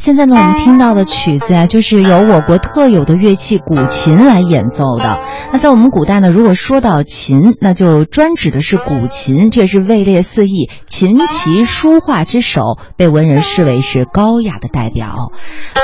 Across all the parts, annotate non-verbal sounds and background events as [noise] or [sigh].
现在呢，我们听到的曲子呀，就是由我国特有的乐器古琴来演奏的。那在我们古代呢，如果说到琴，那就专指的是古琴，这也是位列四艺、琴棋书画之首，被文人视为是高雅的代表。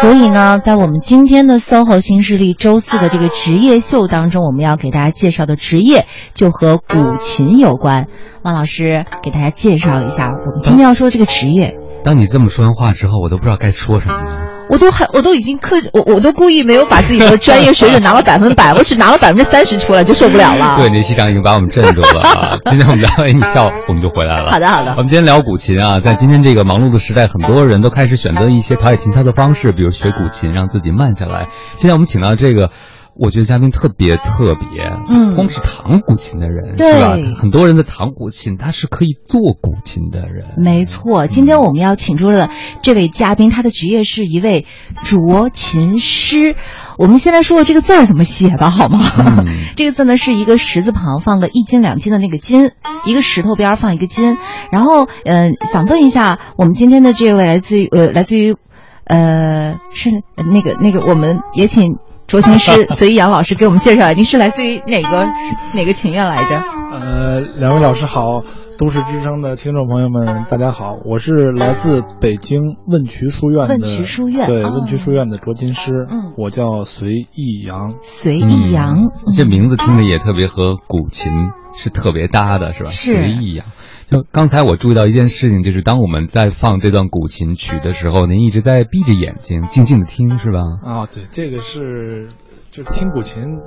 所以呢，在我们今天的 SOHO 新势力周四的这个职业秀当中，我们要给大家介绍的职业就和古琴有关。王老师给大家介绍一下，我们今天要说这个职业。当你这么说完话之后，我都不知道该说什么了。我都还，我都已经刻，我我都故意没有把自己的专业水准拿了 [laughs] 百分百，我只拿了百分之三十出来就受不了了。对，林西长已经把我们镇住了啊！[laughs] 今天我们聊，完一笑，我们就回来了。好的，好的。我们今天聊古琴啊，在今天这个忙碌的时代，很多人都开始选择一些陶冶情操的方式，比如学古琴，让自己慢下来。现在我们请到这个。我觉得嘉宾特别特别，嗯，光是弹古琴的人，是吧？很多人的弹古琴，他是可以做古琴的人。没错，今天我们要请出的这位嘉宾，他的职业是一位斫琴师。我们先来说说这个字儿怎么写吧，好吗？[laughs] 这个字呢是一个石字旁，放个一斤两斤的那个斤，一个石头边放一个斤。然后，嗯，想问一下，我们今天的这位来自于呃，来自于，呃，是那个那个，我们也请。卓琴师隋阳老师给我们介绍，您是来自于哪个 [laughs] 哪个琴院来着？呃，两位老师好，都市之声的听众朋友们，大家好，我是来自北京问渠书院的问渠书院对问渠书院的卓琴师，嗯，我叫隋义阳，隋义阳，这名字听着也特别和古琴是特别搭的，是吧？是。隋义阳。就刚才我注意到一件事情，就是当我们在放这段古琴曲的时候，您一直在闭着眼睛静静的听，是吧？啊，对，这个是就是听古琴。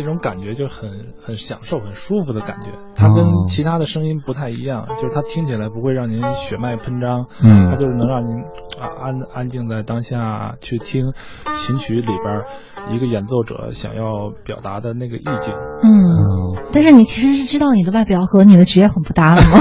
这种感觉就很很享受、很舒服的感觉，它跟其他的声音不太一样，就是它听起来不会让您血脉喷张，嗯，它就是能让您啊安安静在当下去听琴曲里边一个演奏者想要表达的那个意境。嗯，但是你其实是知道你的外表和你的职业很不搭的吗？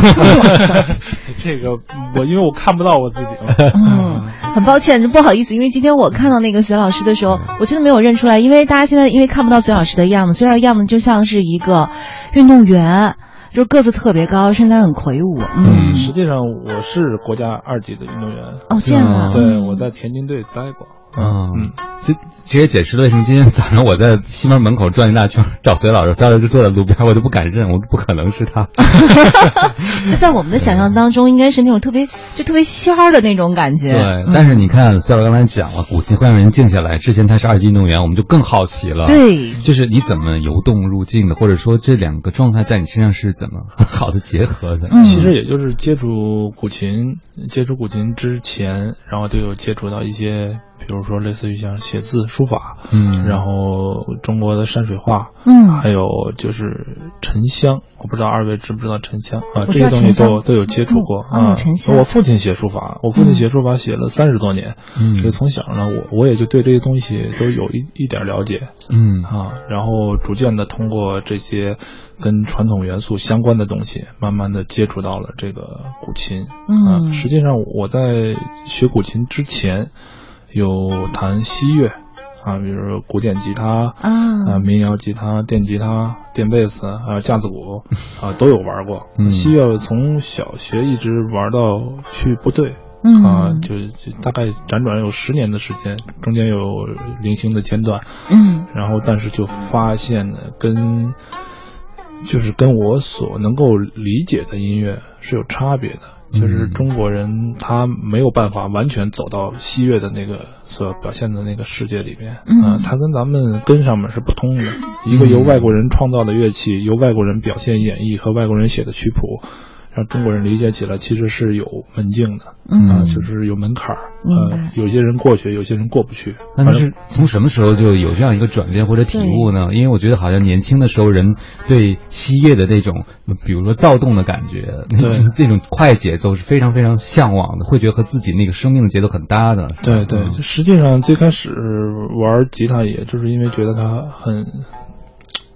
[laughs] [laughs] 这个我因为我看不到我自己了。嗯，很抱歉，不好意思，因为今天我看到那个隋老师的时候，我真的没有认出来，因为大家现在因为看不到隋老师的样。样子，虽然样子就像是一个运动员，就是个子特别高，身材很魁梧。嗯，实际上我是国家二级的运动员。哦，这样啊。对，我在田径队待过。嗯，这这也解释了为什么今天早上我在西门门口转一大圈找隋老师，隋老师就坐在路边，我都不敢认，我不可能是他。[laughs] 就在我们的想象当中，应该是那种特别就特别仙儿的那种感觉。对，但是你看，隋老师刚才讲了，古琴会让人静下来。之前他是二级运动员，我们就更好奇了。对，就是你怎么由动入静的，或者说这两个状态在你身上是怎么很好的结合的？其实也就是接触古琴，接触古琴之前，然后就有接触到一些。比如说，类似于像写字、书法，嗯，然后中国的山水画，嗯，还有就是沉香，我不知道二位知不知道沉香啊？这些东西都都有接触过啊。沉香，我父亲写书法，我父亲写书法写了三十多年，嗯，所以从小呢，我我也就对这些东西都有一一点了解，嗯啊，然后逐渐的通过这些跟传统元素相关的东西，慢慢的接触到了这个古琴，嗯，实际上我在学古琴之前。有弹西乐，啊，比如说古典吉他，啊，民谣吉他、电吉他、电贝斯，还有架子鼓，啊，都有玩过。西乐从小学一直玩到去部队，啊，就就大概辗转有十年的时间，中间有零星的间断，嗯，然后但是就发现呢，跟就是跟我所能够理解的音乐是有差别的。就是中国人，他没有办法完全走到西乐的那个所表现的那个世界里面，嗯，他跟咱们根上面是不通的。一个由外国人创造的乐器，由外国人表现演绎和外国人写的曲谱。让中国人理解起来，其实是有门径的，啊，就是有门槛儿，呃，有些人过去，有些人过不去。那是从什么时候就有这样一个转变或者体悟呢？因为我觉得好像年轻的时候，人对西乐的那种，比如说躁动的感觉，[laughs] 对这种快节奏是非常非常向往的，会觉得和自己那个生命的节奏很搭的。对对，实际上最开始玩吉他，也就是因为觉得它很。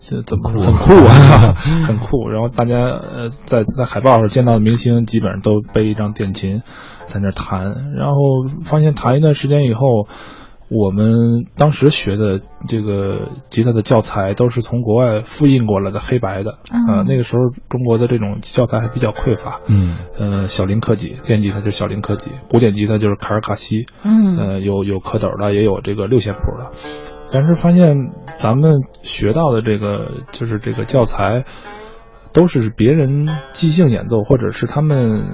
这怎么很酷啊，[laughs] 很酷。然后大家呃，在在海报上见到的明星，基本上都背一张电琴，在那弹。然后发现弹一段时间以后，我们当时学的这个吉他的教材都是从国外复印过来的黑白的啊。那个时候中国的这种教材还比较匮乏。嗯。呃，小林克己，电吉他就是小林克己，古典吉他就是卡尔卡西。嗯。呃，有有蝌蚪的，也有这个六线谱的。但是发现咱们学到的这个就是这个教材，都是别人即兴演奏，或者是他们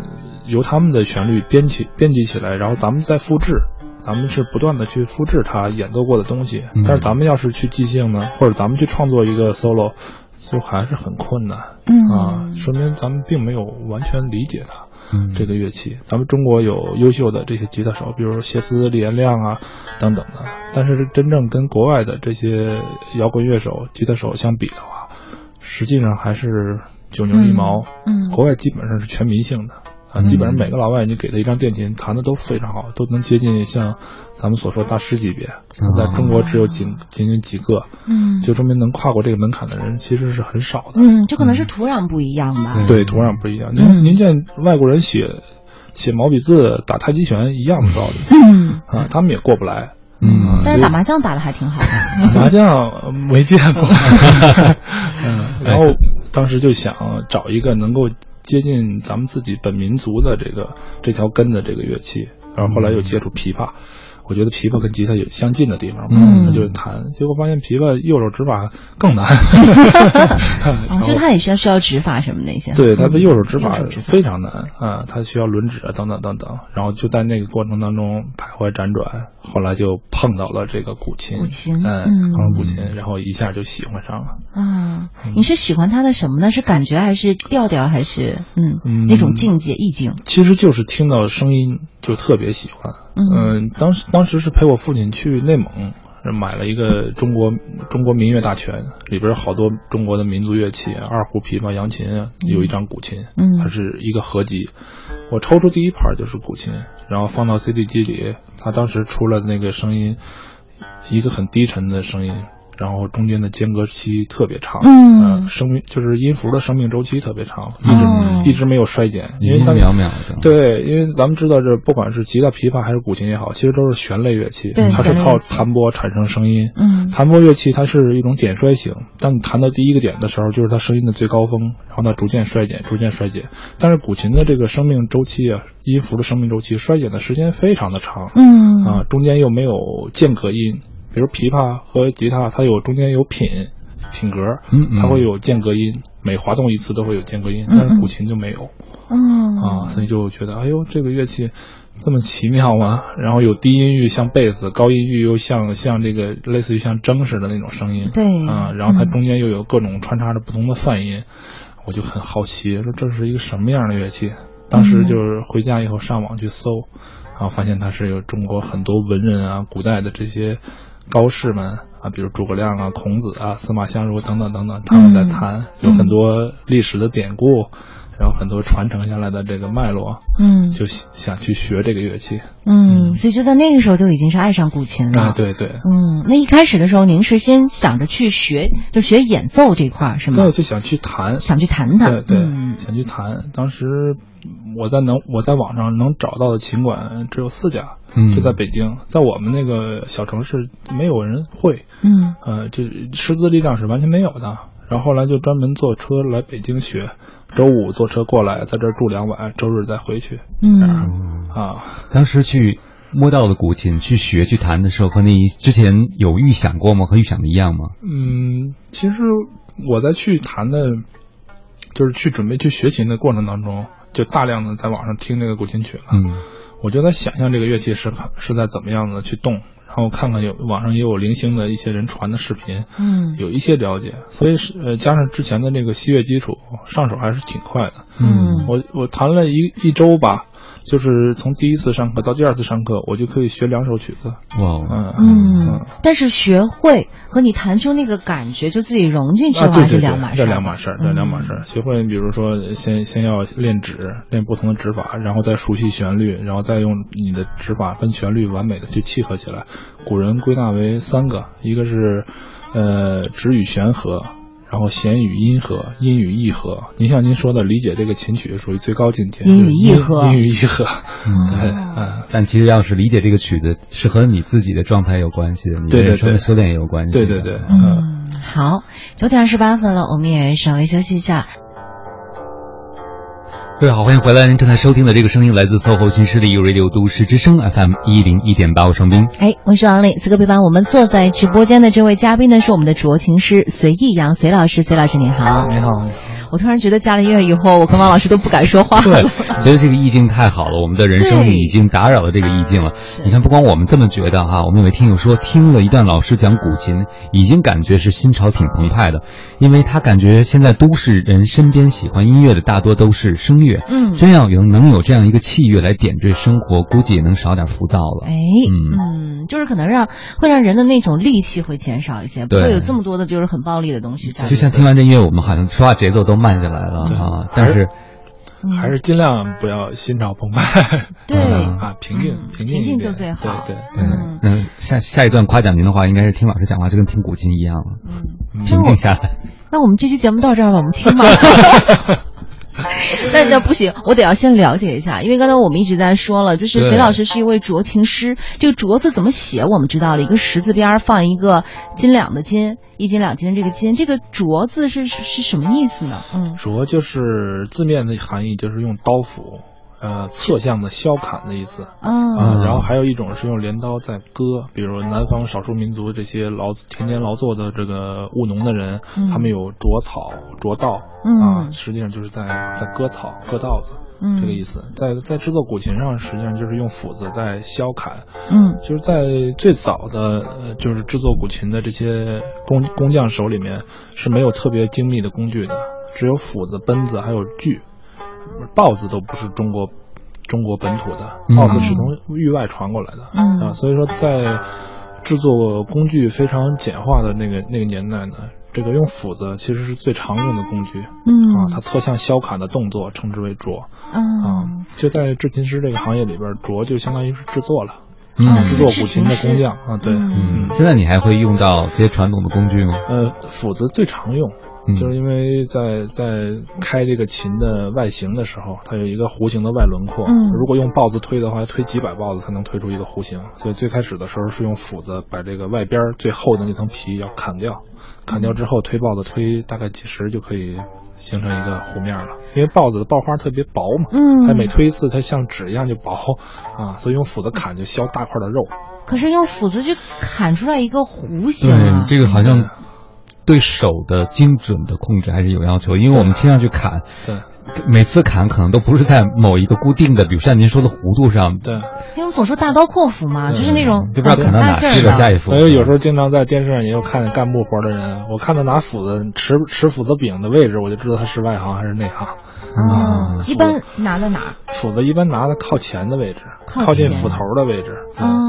由他们的旋律编起编辑起来，然后咱们再复制。咱们是不断的去复制他演奏过的东西，但是咱们要是去即兴呢，或者咱们去创作一个 solo，就还是很困难。嗯啊，说明咱们并没有完全理解它这个乐器。咱们中国有优秀的这些吉他手，比如谢思、李延亮啊等等的，但是真正跟国外的这些摇滚乐手、吉他手相比的话，实际上还是九牛一毛。嗯，国外基本上是全民性的。啊，基本上每个老外，你给他一张电琴，弹的都非常好，都能接近像咱们所说大师级别。在中国只有仅仅仅几个，嗯，就说明能跨过这个门槛的人其实是很少的。嗯，这可能是土壤不一样吧？对，土壤不一样。您您见外国人写写毛笔字、打太极拳一样的道理。嗯，啊，他们也过不来。嗯，但是打麻将打的还挺好的。[laughs] 麻将没见过。[laughs] 嗯，然后当时就想找一个能够。接近咱们自己本民族的这个这条根的这个乐器，然后后来又接触琵琶。我觉得琵琶跟吉他有相近的地方，嗯，就弹，结果发现琵琶右手指法更难。[laughs] [laughs] 就它也需要需要指法什么那些。对，它的右手指法非常难啊，它需要轮指啊，等等等等。然后就在那个过程当中徘徊辗转，后来就碰到了这个古琴，古琴，嗯，碰到古琴，然后一下就喜欢上了。啊，你是喜欢它的什么呢？是感觉还是调调还是嗯那种境界意境？其实就是听到声音就特别喜欢。嗯，当时当时是陪我父亲去内蒙，买了一个中国中国民乐大全，里边好多中国的民族乐器，二胡、琵琶、扬琴，有一张古琴，它是一个合集。我抽出第一盘就是古琴，然后放到 CD 机里，它当时出来的那个声音，一个很低沉的声音。然后中间的间隔期特别长，嗯，生命就是音符的生命周期特别长，一直一直没有衰减，因为秒秒的。对，因为咱们知道这不管是吉他、琵琶还是古琴也好，其实都是弦类乐器，它是靠弹拨产生声音。嗯，弹拨乐器它是一种点衰型，当你弹到第一个点的时候，就是它声音的最高峰，然后它逐渐衰减，逐渐衰减。但是古琴的这个生命周期啊，音符的生命周期衰减的时间非常的长，嗯啊，中间又没有间隔音。比如琵琶和吉他，它有中间有品品格，它会有间隔音，每滑动一次都会有间隔音，但是古琴就没有。嗯啊，所以就觉得，哎呦，这个乐器这么奇妙吗？然后有低音域像贝斯，高音域又像像这个类似于像筝似的那种声音。对啊，然后它中间又有各种穿插着不同的泛音，我就很好奇，说这是一个什么样的乐器？当时就是回家以后上网去搜，然后发现它是有中国很多文人啊，古代的这些。高士们啊，比如诸葛亮啊、孔子啊、司马相如等等等等，他们在谈有很多历史的典故，然后很多传承下来的这个脉络，嗯，就想去学这个乐器，嗯，所以就在那个时候就已经是爱上古琴了，啊对对，嗯，那一开始的时候您是先想着去学，就学演奏这块是吗？对，就想去弹，想去弹弹，对对，想去弹。当时我在能我在网上能找到的琴馆只有四家。就在北京，在我们那个小城市，没有人会，嗯，呃，就师资力量是完全没有的。然后后来就专门坐车来北京学，周五坐车过来，在这儿住两晚，周日再回去。嗯啊，当时去摸到的古琴去学去弹的时候，和你之前有预想过吗？和预想的一样吗？嗯，其实我在去弹的，就是去准备去学琴的过程当中，就大量的在网上听那个古琴曲了。嗯。我就在想象这个乐器是是在怎么样的去动，然后看看有网上也有零星的一些人传的视频，嗯，有一些了解，所以是呃加上之前的这个西乐基础，上手还是挺快的，嗯，我我弹了一一周吧。就是从第一次上课到第二次上课，我就可以学两首曲子。哇，嗯嗯，但是学会和你弹出那个感觉，就自己融进去的话，是两码事。这两码事，这两码事。学会，比如说，先先要练指，练不同的指法，然后再熟悉旋律，然后再用你的指法跟旋律完美的去契合起来。古人归纳为三个，一个是呃指与弦和，然后弦与音和，音与意和。您像您说的，理解这个琴曲属于最高境界，音与意和，音与意和。[laughs] 对，嗯。但其实要是理解这个曲子，是和你自己的状态有关系的，你人生的修炼也有关系。对对对，嗯。好，九点二十八分了，我们也稍微休息一下。各位好，欢迎回来！您正在收听的这个声音来自 SOHO 新势力 Radio 都市之声 FM 一零一点八，我双斌。哎，我是王磊。此刻陪伴我们坐在直播间的这位嘉宾呢，是我们的酌情师隋逸阳，隋老师。隋老师您好，你好。我突然觉得加了音乐以后，我跟王老师都不敢说话了。[laughs] 觉得这个意境太好了，我们的人生已经打扰了这个意境了。你看，不光我们这么觉得哈，我们有位听友说，听了一段老师讲古琴，已经感觉是心潮挺澎湃的，因为他感觉现在都市人身边喜欢音乐的大多都是声乐，嗯，真要有能有这样一个器乐来点缀生活，估计也能少点浮躁了。哎，嗯，就是可能让会让人的那种戾气会减少一些，不会有这么多的就是很暴力的东西在。就像听完这音乐，我们好像说话节奏都慢下来了。啊，但是还是尽量不要心潮澎湃，对 [laughs] 啊，平静平静平静就最好，对对对。嗯，下下一段夸奖您的话，应该是听老师讲话就跟听古琴一样了，嗯，平静下来。那我们这期节目到这儿吧，我们听吧。[laughs] [laughs] [laughs] 那那不行，我得要先了解一下，因为刚才我们一直在说了，就是隋老师是一位酌情师。这个“酌”字怎么写？我们知道了一个十字边放一个斤两的斤，一斤两斤的这个斤，这个“酌”字是是什么意思呢？嗯，“酌”就是字面的含义，就是用刀斧。呃，侧向的削砍的意思，嗯，然后还有一种是用镰刀在割，比如南方少数民族这些劳田间劳作的这个务农的人，他们有啄草、啄稻，啊，实际上就是在在割草、割稻子，这个意思。在在制作古琴上，实际上就是用斧子在削砍，嗯，就是在最早的就是制作古琴的这些工工匠手里面是没有特别精密的工具的，只有斧子、奔子还有锯。刨子都不是中国中国本土的，豹子是从域外传过来的啊。所以说，在制作工具非常简化的那个那个年代呢，这个用斧子其实是最常用的工具。嗯啊，它侧向削砍的动作称之为琢。啊，就在制琴师这个行业里边，琢就相当于是制作了。嗯，制作古琴的工匠啊，对。嗯，现在你还会用到这些传统的工具吗？呃，斧子最常用。就是因为在在开这个琴的外形的时候，它有一个弧形的外轮廓。嗯，如果用刨子推的话，推几百刨子才能推出一个弧形。所以最开始的时候是用斧子把这个外边最厚的那层皮要砍掉，砍掉之后推刨子推大概几十就可以形成一个弧面了。因为刨子的刨花特别薄嘛，嗯，它每推一次它像纸一样就薄啊，所以用斧子砍就削大块的肉。可是用斧子去砍出来一个弧形，对，这个好像。对手的精准的控制还是有要求，因为我们听上去砍，对，每次砍可能都不是在某一个固定的，比如像您说的弧度上，对。因为我总说大刀阔斧嘛，就是那种就不知道砍到哪去了下一幅。因为有时候经常在电视上也有看见干木活的人，我看到拿斧子持持斧子柄的位置，我就知道他是外行还是内行。啊，一般拿在哪？斧子一般拿在靠前的位置，靠近斧头的位置。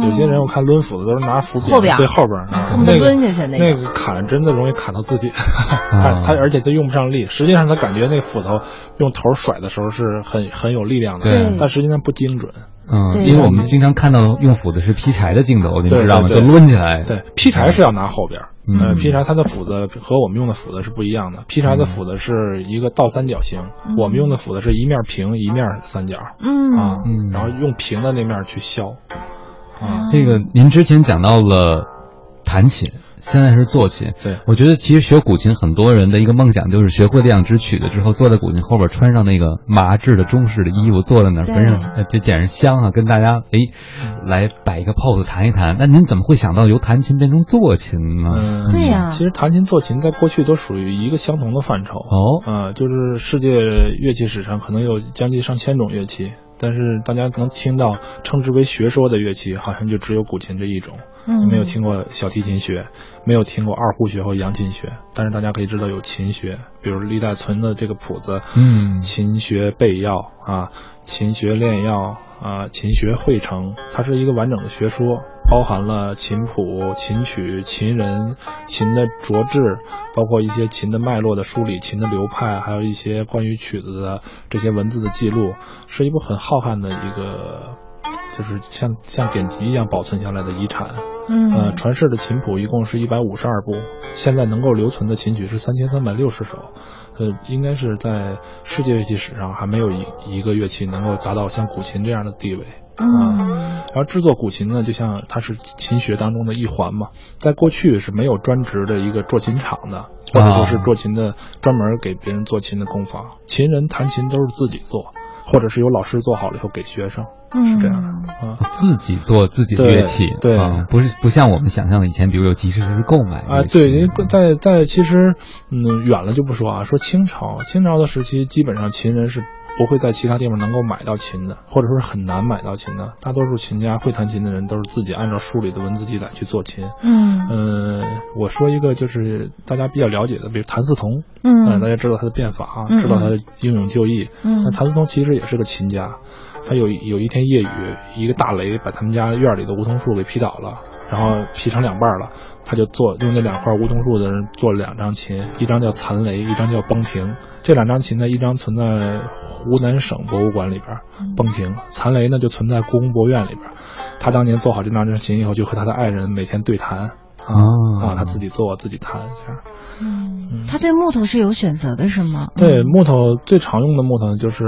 有些人我看抡斧子都是拿斧柄最后边，那个那个砍真的容易砍到自己。[laughs] 他他而且他用不上力，实际上他感觉那斧头用头甩的时候是很很有力量的，但实际上不精准。嗯，因为我们经常看到用斧子是劈柴的镜头，你知道吗？就抡起来。对，劈柴是要拿后边。呃，劈柴它的斧子和我们用的斧子是不一样的。劈柴的斧子是一个倒三角形，我们用的斧子是一面平一面三角。嗯啊，然后用平的那面去削。啊，这个您之前讲到了弹琴。现在是坐琴，对。我觉得其实学古琴很多人的一个梦想就是学会这两支曲子之后，坐在古琴后边，穿上那个麻质的中式的衣服，坐在那儿，焚上就点上香啊，跟大家哎来摆一个 pose 弹一弹。那您怎么会想到由弹琴变成坐琴呢？对呀，其实弹琴、坐琴在过去都属于一个相同的范畴。哦，啊，就是世界乐器史上可能有将近上千种乐器。但是大家能听到称之为学说的乐器，好像就只有古琴这一种。嗯，没有听过小提琴学，没有听过二胡学或扬琴学。但是大家可以知道有琴学，比如历代存的这个谱子，嗯，琴学备要啊，琴学炼要啊，琴学汇成，它是一个完整的学说。包含了琴谱、琴曲、琴人、琴的着制，包括一些琴的脉络的梳理、琴的流派，还有一些关于曲子的这些文字的记录，是一部很浩瀚的一个，就是像像典籍一样保存下来的遗产。嗯，呃，传世的琴谱一共是一百五十二部，现在能够留存的琴曲是三千三百六十首，呃，应该是在世界乐器史上还没有一一个乐器能够达到像古琴这样的地位。嗯，然后制作古琴呢，就像它是琴学当中的一环嘛，在过去是没有专职的一个做琴厂的，或者说是做琴的专门给别人做琴的工坊，琴人弹琴都是自己做。或者是有老师做好了以后给学生，是这样啊，自己做自己的乐器，对，不是不像我们想象的以前，比如有集市是购买啊，对，因为在在其实，嗯，远了就不说啊，说清朝，清朝的时期基本上秦人是。不会在其他地方能够买到琴的，或者说是很难买到琴的。大多数琴家会弹琴的人都是自己按照书里的文字记载去做琴。嗯，呃，我说一个就是大家比较了解的，比如谭嗣同。嗯，大家知道他的变法，知道他的英勇就义。嗯，那谭嗣同其实也是个琴家。他有有一天夜雨，一个大雷把他们家院里的梧桐树给劈倒了，然后劈成两半了。他就做用那两块梧桐树的人做了两张琴，一张叫残雷，一张叫崩庭。这两张琴呢，一张存在湖南省博物馆里边，崩庭；残雷呢就存在故宫博物院里边。他当年做好这两张琴以后，就和他的爱人每天对弹啊啊，他自己做自己弹这样。嗯，他对木头是有选择的，是吗？对，木头最常用的木头就是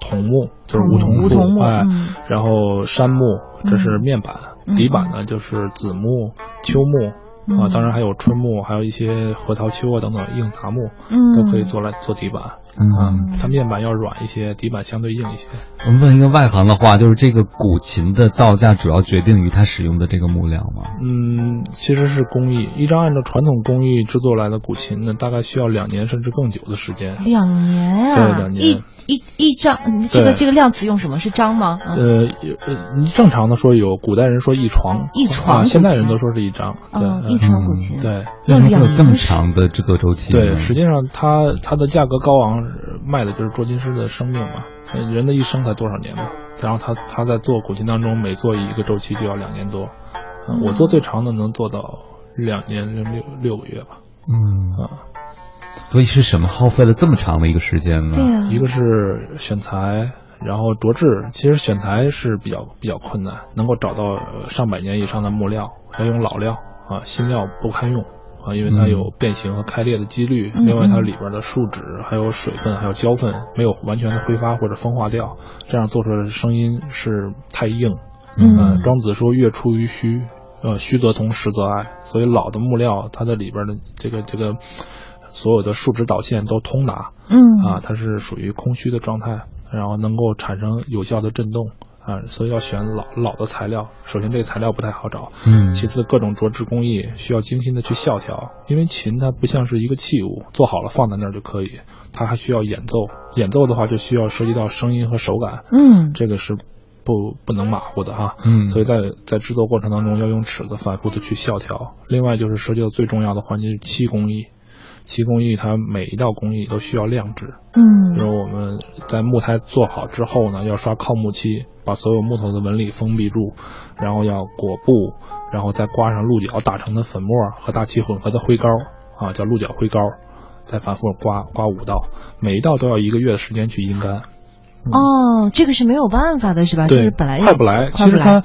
桐木，就是梧桐树，哎，然后杉木，这是面板，底板呢就是紫木、秋木。啊，当然还有春木，还有一些核桃丘啊等等硬杂木，嗯，都可以做来做底板。嗯，它面板要软一些，底板相对硬一些。我们问一个外行的话，就是这个古琴的造价主要决定于它使用的这个木料吗？嗯，其实是工艺。一张按照传统工艺制作来的古琴呢，大概需要两年甚至更久的时间。两年啊？对，两年。一一一张，这个这个量词用什么是张吗？呃呃，你正常的说有，古代人说一床，一床，啊现代人都说是一张。对，一床古琴。对，要两年这么长的制作周期。对，实际上它它的价格高昂。卖的就是捉琴师的生命嘛，人的一生才多少年嘛？然后他他在做古琴当中，每做一个周期就要两年多。我做最长的能做到两年零六六个月吧。嗯啊，所以是什么耗费了这么长的一个时间呢？对啊，一个是选材，然后琢制。其实选材是比较比较困难，能够找到上百年以上的木料，要用老料啊，新料不堪用。啊，因为它有变形和开裂的几率，另外它里边的树脂还有水分还有胶分没有完全的挥发或者风化掉，这样做出来的声音是太硬。嗯，庄子说月出于虚，呃，虚则同，实则哀。所以老的木料，它的里边的这个这个所有的树脂导线都通达。嗯，啊，它是属于空虚的状态，然后能够产生有效的震动。啊，所以要选老老的材料。首先，这个材料不太好找。嗯。其次，各种着制工艺需要精心的去校调，因为琴它不像是一个器物，做好了放在那儿就可以，它还需要演奏。演奏的话，就需要涉及到声音和手感。嗯。这个是不不能马虎的哈。嗯。所以在在制作过程当中，要用尺子反复的去校调。另外，就是涉及到最重要的环节是漆工艺。漆工艺，它每一道工艺都需要亮制。嗯，比如我们在木胎做好之后呢，要刷靠木漆，把所有木头的纹理封闭住，然后要裹布，然后再刮上鹿角打成的粉末和大漆混合的灰膏，啊，叫鹿角灰膏，再反复刮刮五道，每一道都要一个月的时间去阴干。哦，这个是没有办法的，是吧？对，本来快不来。其实它，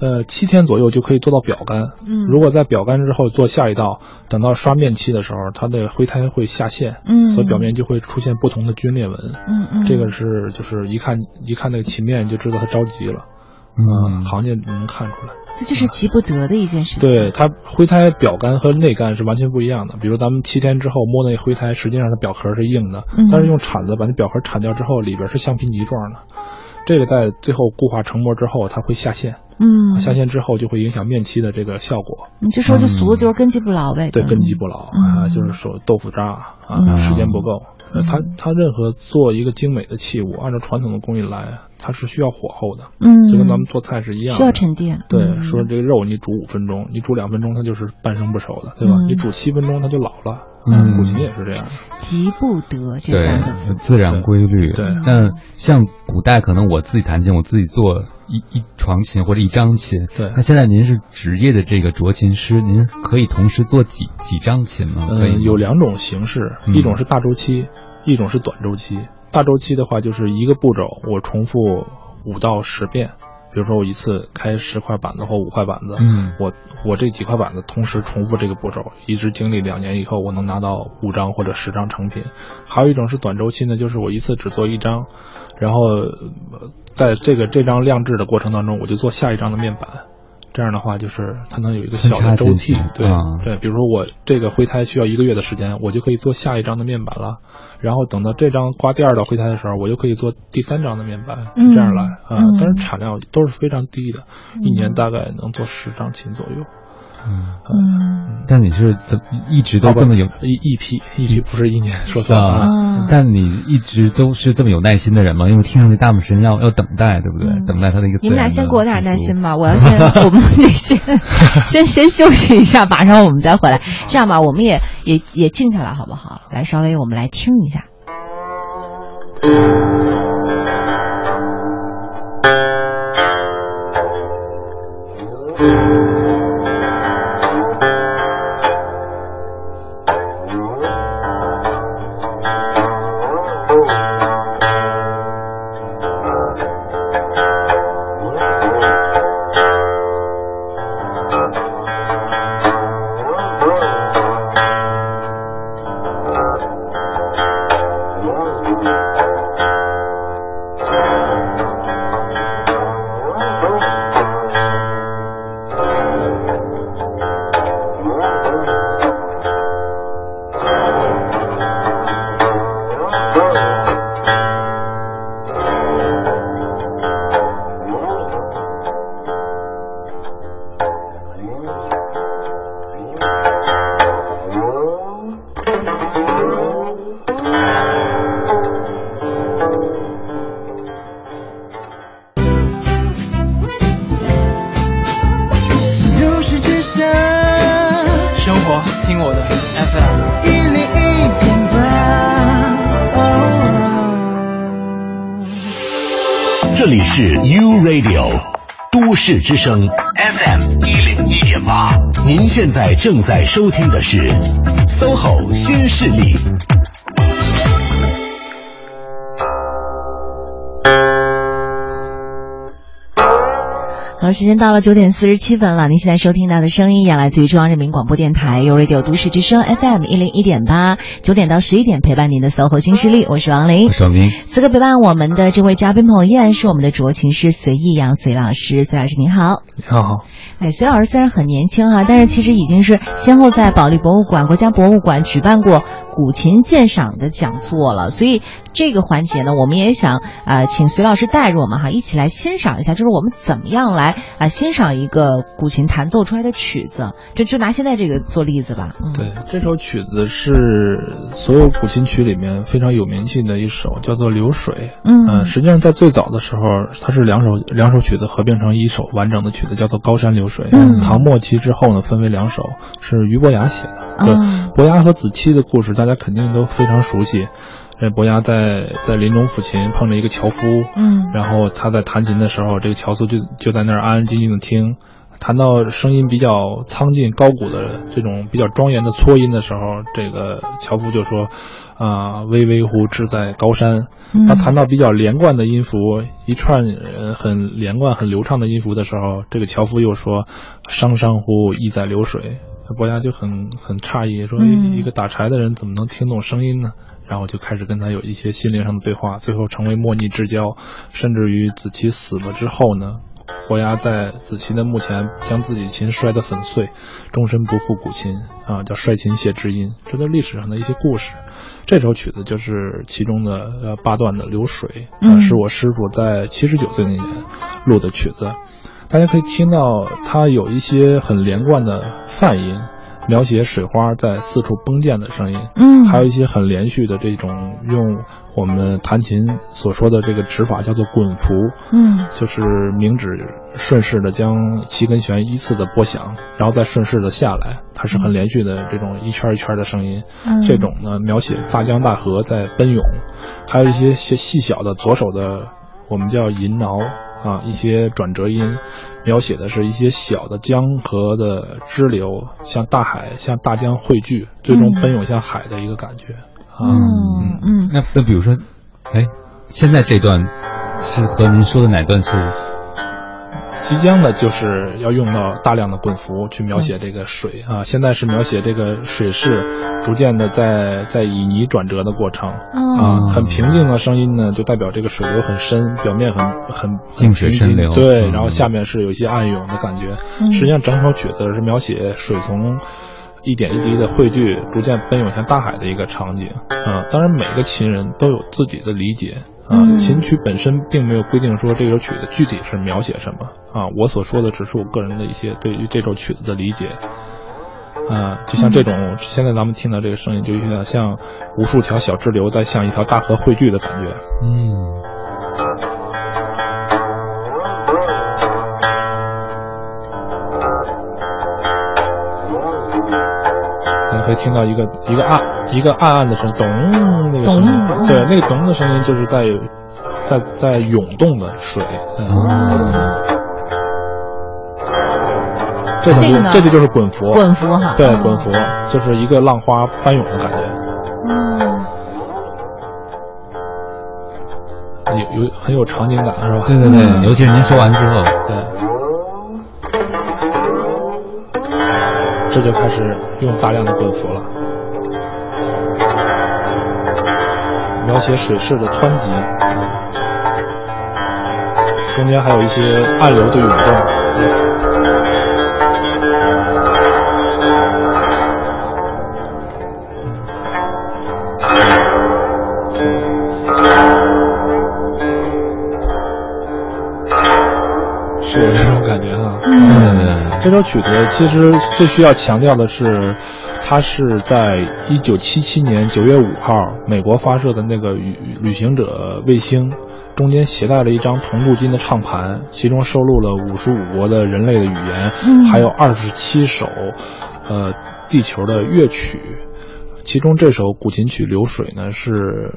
呃，七天左右就可以做到表干。嗯，如果在表干之后做下一道，等到刷面漆的时候，它的灰胎会下陷，嗯，所以表面就会出现不同的皲裂纹。嗯嗯，这个是就是一看一看那个漆面就知道他着急了。嗯，行家能看出来，这就是急不得的一件事情。对它灰胎表干和内干是完全不一样的。比如咱们七天之后摸那灰胎，实际上它表壳是硬的，但是用铲子把那表壳铲掉之后，里边是橡皮泥状的。这个在最后固化成膜之后，它会下陷。嗯，下陷之后就会影响面漆的这个效果。你就说这俗的就是根基不牢呗。对，根基不牢啊，就是说豆腐渣啊，时间不够。它它任何做一个精美的器物，按照传统的工艺来，它是需要火候的。嗯，就跟咱们做菜是一样，需要沉淀。对，说这个肉你煮五分钟，你煮两分钟它就是半生不熟的，对吧？你煮七分钟它就老了。嗯，古琴也是这样，急不得这样的自然规律。对，那像古代可能我自己弹琴，我自己做一一床琴或者一张琴。对，那现在您是职业的这个琢琴师，您可以同时做几几张琴吗？嗯，有两种形式，一种是大周期，一种是短周期。大周期的话，就是一个步骤我重复五到十遍，比如说我一次开十块板子或五块板子，嗯，我我这几块板子同时重复这个步骤，一直经历两年以后，我能拿到五张或者十张成品。还有一种是短周期呢，就是我一次只做一张，然后在这个这张晾制的过程当中，我就做下一张的面板。这样的话，就是它能有一个小的周期，对对。比如说我这个灰胎需要一个月的时间，我就可以做下一张的面板了。然后等到这张挂第二道灰胎的时候，我就可以做第三张的面板，这样来啊。但是产量都是非常低的，一年大概能做十张琴左右。嗯，但你是怎一直都这么有一一批一批不是一年说错了，但你一直都是这么有耐心的人吗？因为听上去大部分时间要要等待，对不对？等待他的一个。你们俩先给我点耐心吧，我要先 [laughs] 我们得先先先休息一下，马上我们再回来。这样吧，我们也也也静下来好不好？来，稍微我们来听一下。市之声 FM 一零一点八，您现在正在收听的是 SOHO 新势力。好，时间到了九点四十七分了。您现在收听到的声音也来自于中央人民广播电台 u Radio 都市之声 FM 一零一点八，九点到十一点陪伴您的 SOHO 新势力，我是王琳，我是王明。此刻陪伴我们的这位嘉宾朋友依然是我们的卓琴师隋艺阳隋老师，隋老师您好，你好。哎，隋老师虽然很年轻哈，但是其实已经是先后在保利博物馆、国家博物馆举办过古琴鉴赏的讲座了，所以。这个环节呢，我们也想呃，请隋老师带着我们哈，一起来欣赏一下，就是我们怎么样来啊欣赏一个古琴弹奏出来的曲子。就就拿现在这个做例子吧。对，这首曲子是所有古琴曲里面非常有名气的一首，叫做《流水》。嗯，实际上在最早的时候，它是两首两首曲子合并成一首完整的曲子，叫做《高山流水》。嗯，唐末期之后呢，分为两首，是俞伯牙写的。嗯，伯牙和子期的故事，大家肯定都非常熟悉。这伯牙在在林中抚琴，碰着一个樵夫，嗯，然后他在弹琴的时候，这个樵夫就就在那儿安安静静的听，弹到声音比较苍劲高古的这种比较庄严的搓音的时候，这个樵夫就说，啊，巍巍乎志在高山。他弹到比较连贯的音符，一串呃很连贯很流畅的音符的时候，这个樵夫又说，商商乎意在流水。伯牙就很很诧异，说一个打柴的人怎么能听懂声音呢？然后就开始跟他有一些心灵上的对话，最后成为莫逆之交，甚至于子期死了之后呢，伯牙在子期的墓前将自己琴摔得粉碎，终身不复古琴啊，叫摔琴谢知音，这都历史上的一些故事。这首曲子就是其中的呃八段的流水，啊，是我师傅在七十九岁那年录的曲子，大家可以听到它有一些很连贯的泛音。描写水花在四处崩溅的声音，嗯，还有一些很连续的这种用我们弹琴所说的这个指法叫做滚符，嗯，就是明指顺势的将七根弦依次的拨响，然后再顺势的下来，它是很连续的这种一圈一圈的声音，这种呢描写大江大河在奔涌，还有一些些细小的左手的我们叫银挠。啊，一些转折音，描写的是一些小的江河的支流，向大海、向大江汇聚，最终奔涌向海的一个感觉。嗯嗯，那那比如说，哎，现在这段是和您说的哪段是即将呢就是要用到大量的滚幅去描写这个水啊。现在是描写这个水势逐渐的在在以泥转折的过程啊。很平静的声音呢，就代表这个水流很深，表面很很静水深流。对，然后下面是有一些暗涌的感觉。实际上，整首曲子是描写水从。一点一滴的汇聚，逐渐奔涌向大海的一个场景啊！当然，每个琴人都有自己的理解啊。琴曲本身并没有规定说这首曲子具体是描写什么啊。我所说的只是我个人的一些对于这首曲子的理解啊。就像这种现在咱们听到这个声音，就有点像无数条小支流在向一条大河汇聚的感觉。嗯。可以听到一个一个暗一个暗暗的声，咚那个声音，对，那个咚的声音就是在在在涌动的水。嗯，这就这就就是滚符，滚符哈，对，滚符就是一个浪花翻涌的感觉。嗯，有有很有场景感是吧？对对对，尤其是您说完之后，对。这就开始用大量的滚符了，描写水势的湍急，中间还有一些暗流的涌动。首曲子其实最需要强调的是，它是在一九七七年九月五号美国发射的那个旅旅行者卫星，中间携带了一张同镀金的唱盘，其中收录了五十五国的人类的语言，还有二十七首，呃，地球的乐曲，其中这首古琴曲《流水》呢是。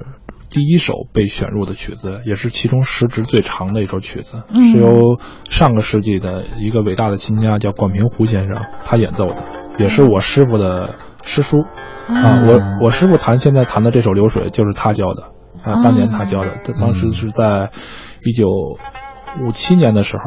第一首被选入的曲子，也是其中时值最长的一首曲子，是由上个世纪的一个伟大的琴家叫管平湖先生他演奏的，也是我师傅的师叔啊。我我师傅弹现在弹的这首流水就是他教的啊，当年他教的，他当时是在一九五七年的时候，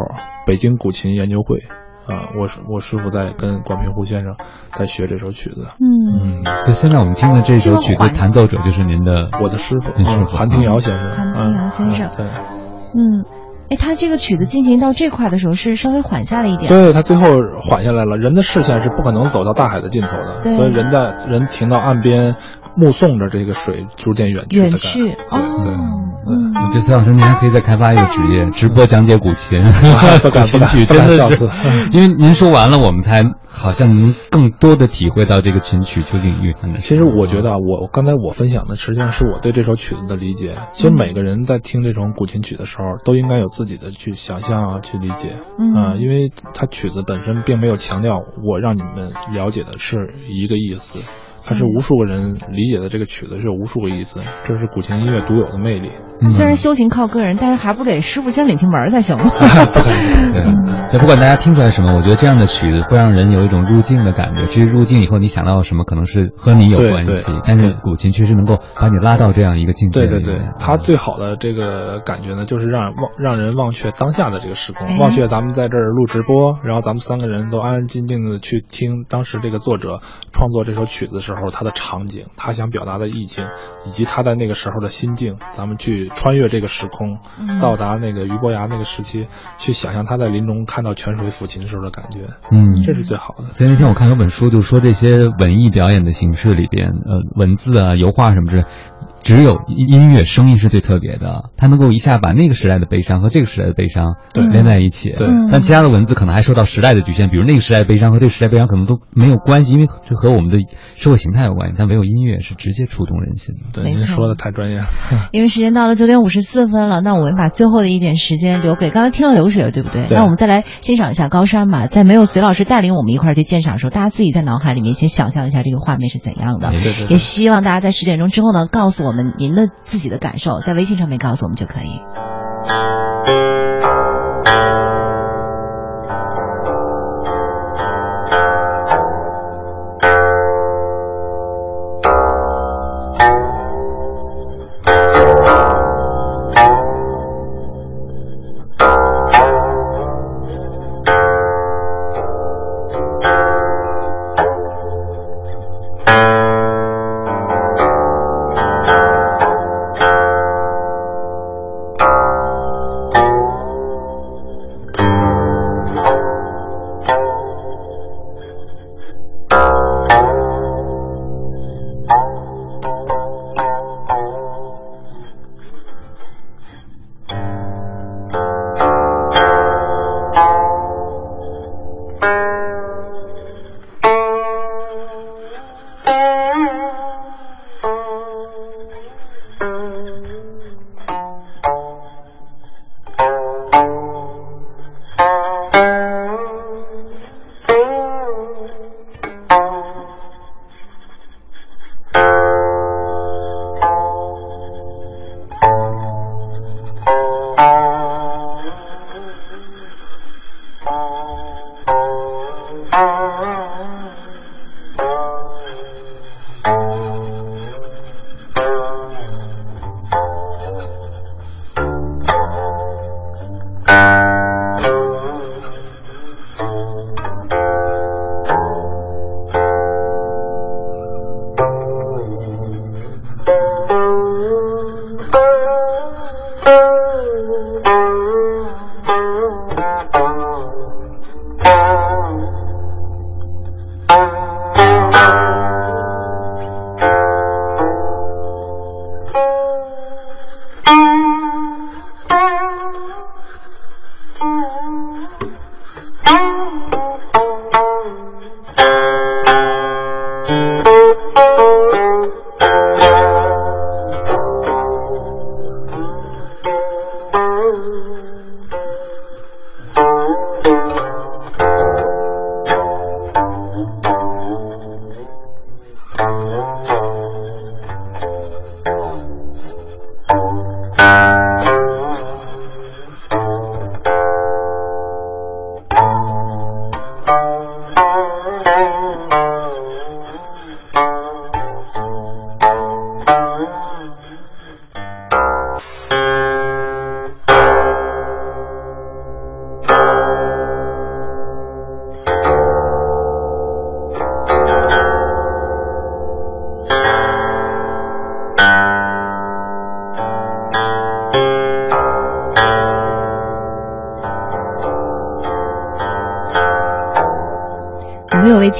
北京古琴研究会。啊，我是我师傅在跟管平湖先生在学这首曲子。嗯嗯，对，现在我们听的这首曲子弹奏者就是您的我的师傅，嗯，韩廷尧先生。韩廷尧先生，对，嗯，哎，他这个曲子进行到这块的时候是稍微缓下了一点。对他最后缓下来了，人的视线是不可能走到大海的尽头的，所以人在人停到岸边。目送着这个水逐渐远去，远去哦。对，嗯，我觉得崔老师您还可以再开发一个职业，直播讲解古琴，古琴曲，真的是，[laughs] 因为您说完了，我们才好像能更多的体会到这个琴曲究竟蕴含的。其实我觉得啊，我刚才我分享的实际上是我对这首曲子的理解。其实每个人在听这种古琴曲的时候，都应该有自己的去想象啊，去理解啊，因为它曲子本身并没有强调我让你们了解的是一个意思。它是无数个人理解的这个曲子是有无数个意思，这是古琴音乐独有的魅力。虽然修行靠个人，但是还不得师傅先领进门才行吗？[laughs] 对，也不管大家听出来什么，我觉得这样的曲子会让人有一种入境的感觉。至于入境以后你想到什么，可能是和你有关系，但是古琴确实能够把你拉到这样一个境界。对对对，它最好的这个感觉呢，就是让忘让人忘却当下的这个时空，忘却咱们在这儿录直播，然后咱们三个人都安安静静的去听当时这个作者创作这首曲子的时候。时候他的场景，他想表达的意境，以及他在那个时候的心境，咱们去穿越这个时空，到达那个俞伯牙那个时期，去想象他在林中看到泉水抚琴时候的感觉，嗯，这是最好的。所以那天我看有本书，就说这些文艺表演的形式里边，呃，文字啊、油画什么之类。只有音乐声音是最特别的，它能够一下把那个时代的悲伤和这个时代的悲伤连在一起。对，但其他的文字可能还受到时代的局限，比如那个时代的悲伤和这个时代悲伤可能都没有关系，因为这和我们的社会形态有关系。但唯有音乐是直接触动人心的。对，您说的太专业了。因为时间到了九点五十四分了，那我们把最后的一点时间留给刚才听了流水了，对不对？那我们再来欣赏一下高山吧。在没有隋老师带领我们一块儿去鉴赏的时候，大家自己在脑海里面先想象一下这个画面是怎样的。对对。也希望大家在十点钟之后呢，告诉我我们您的。自己的感受，在微信上面告诉我们就可以。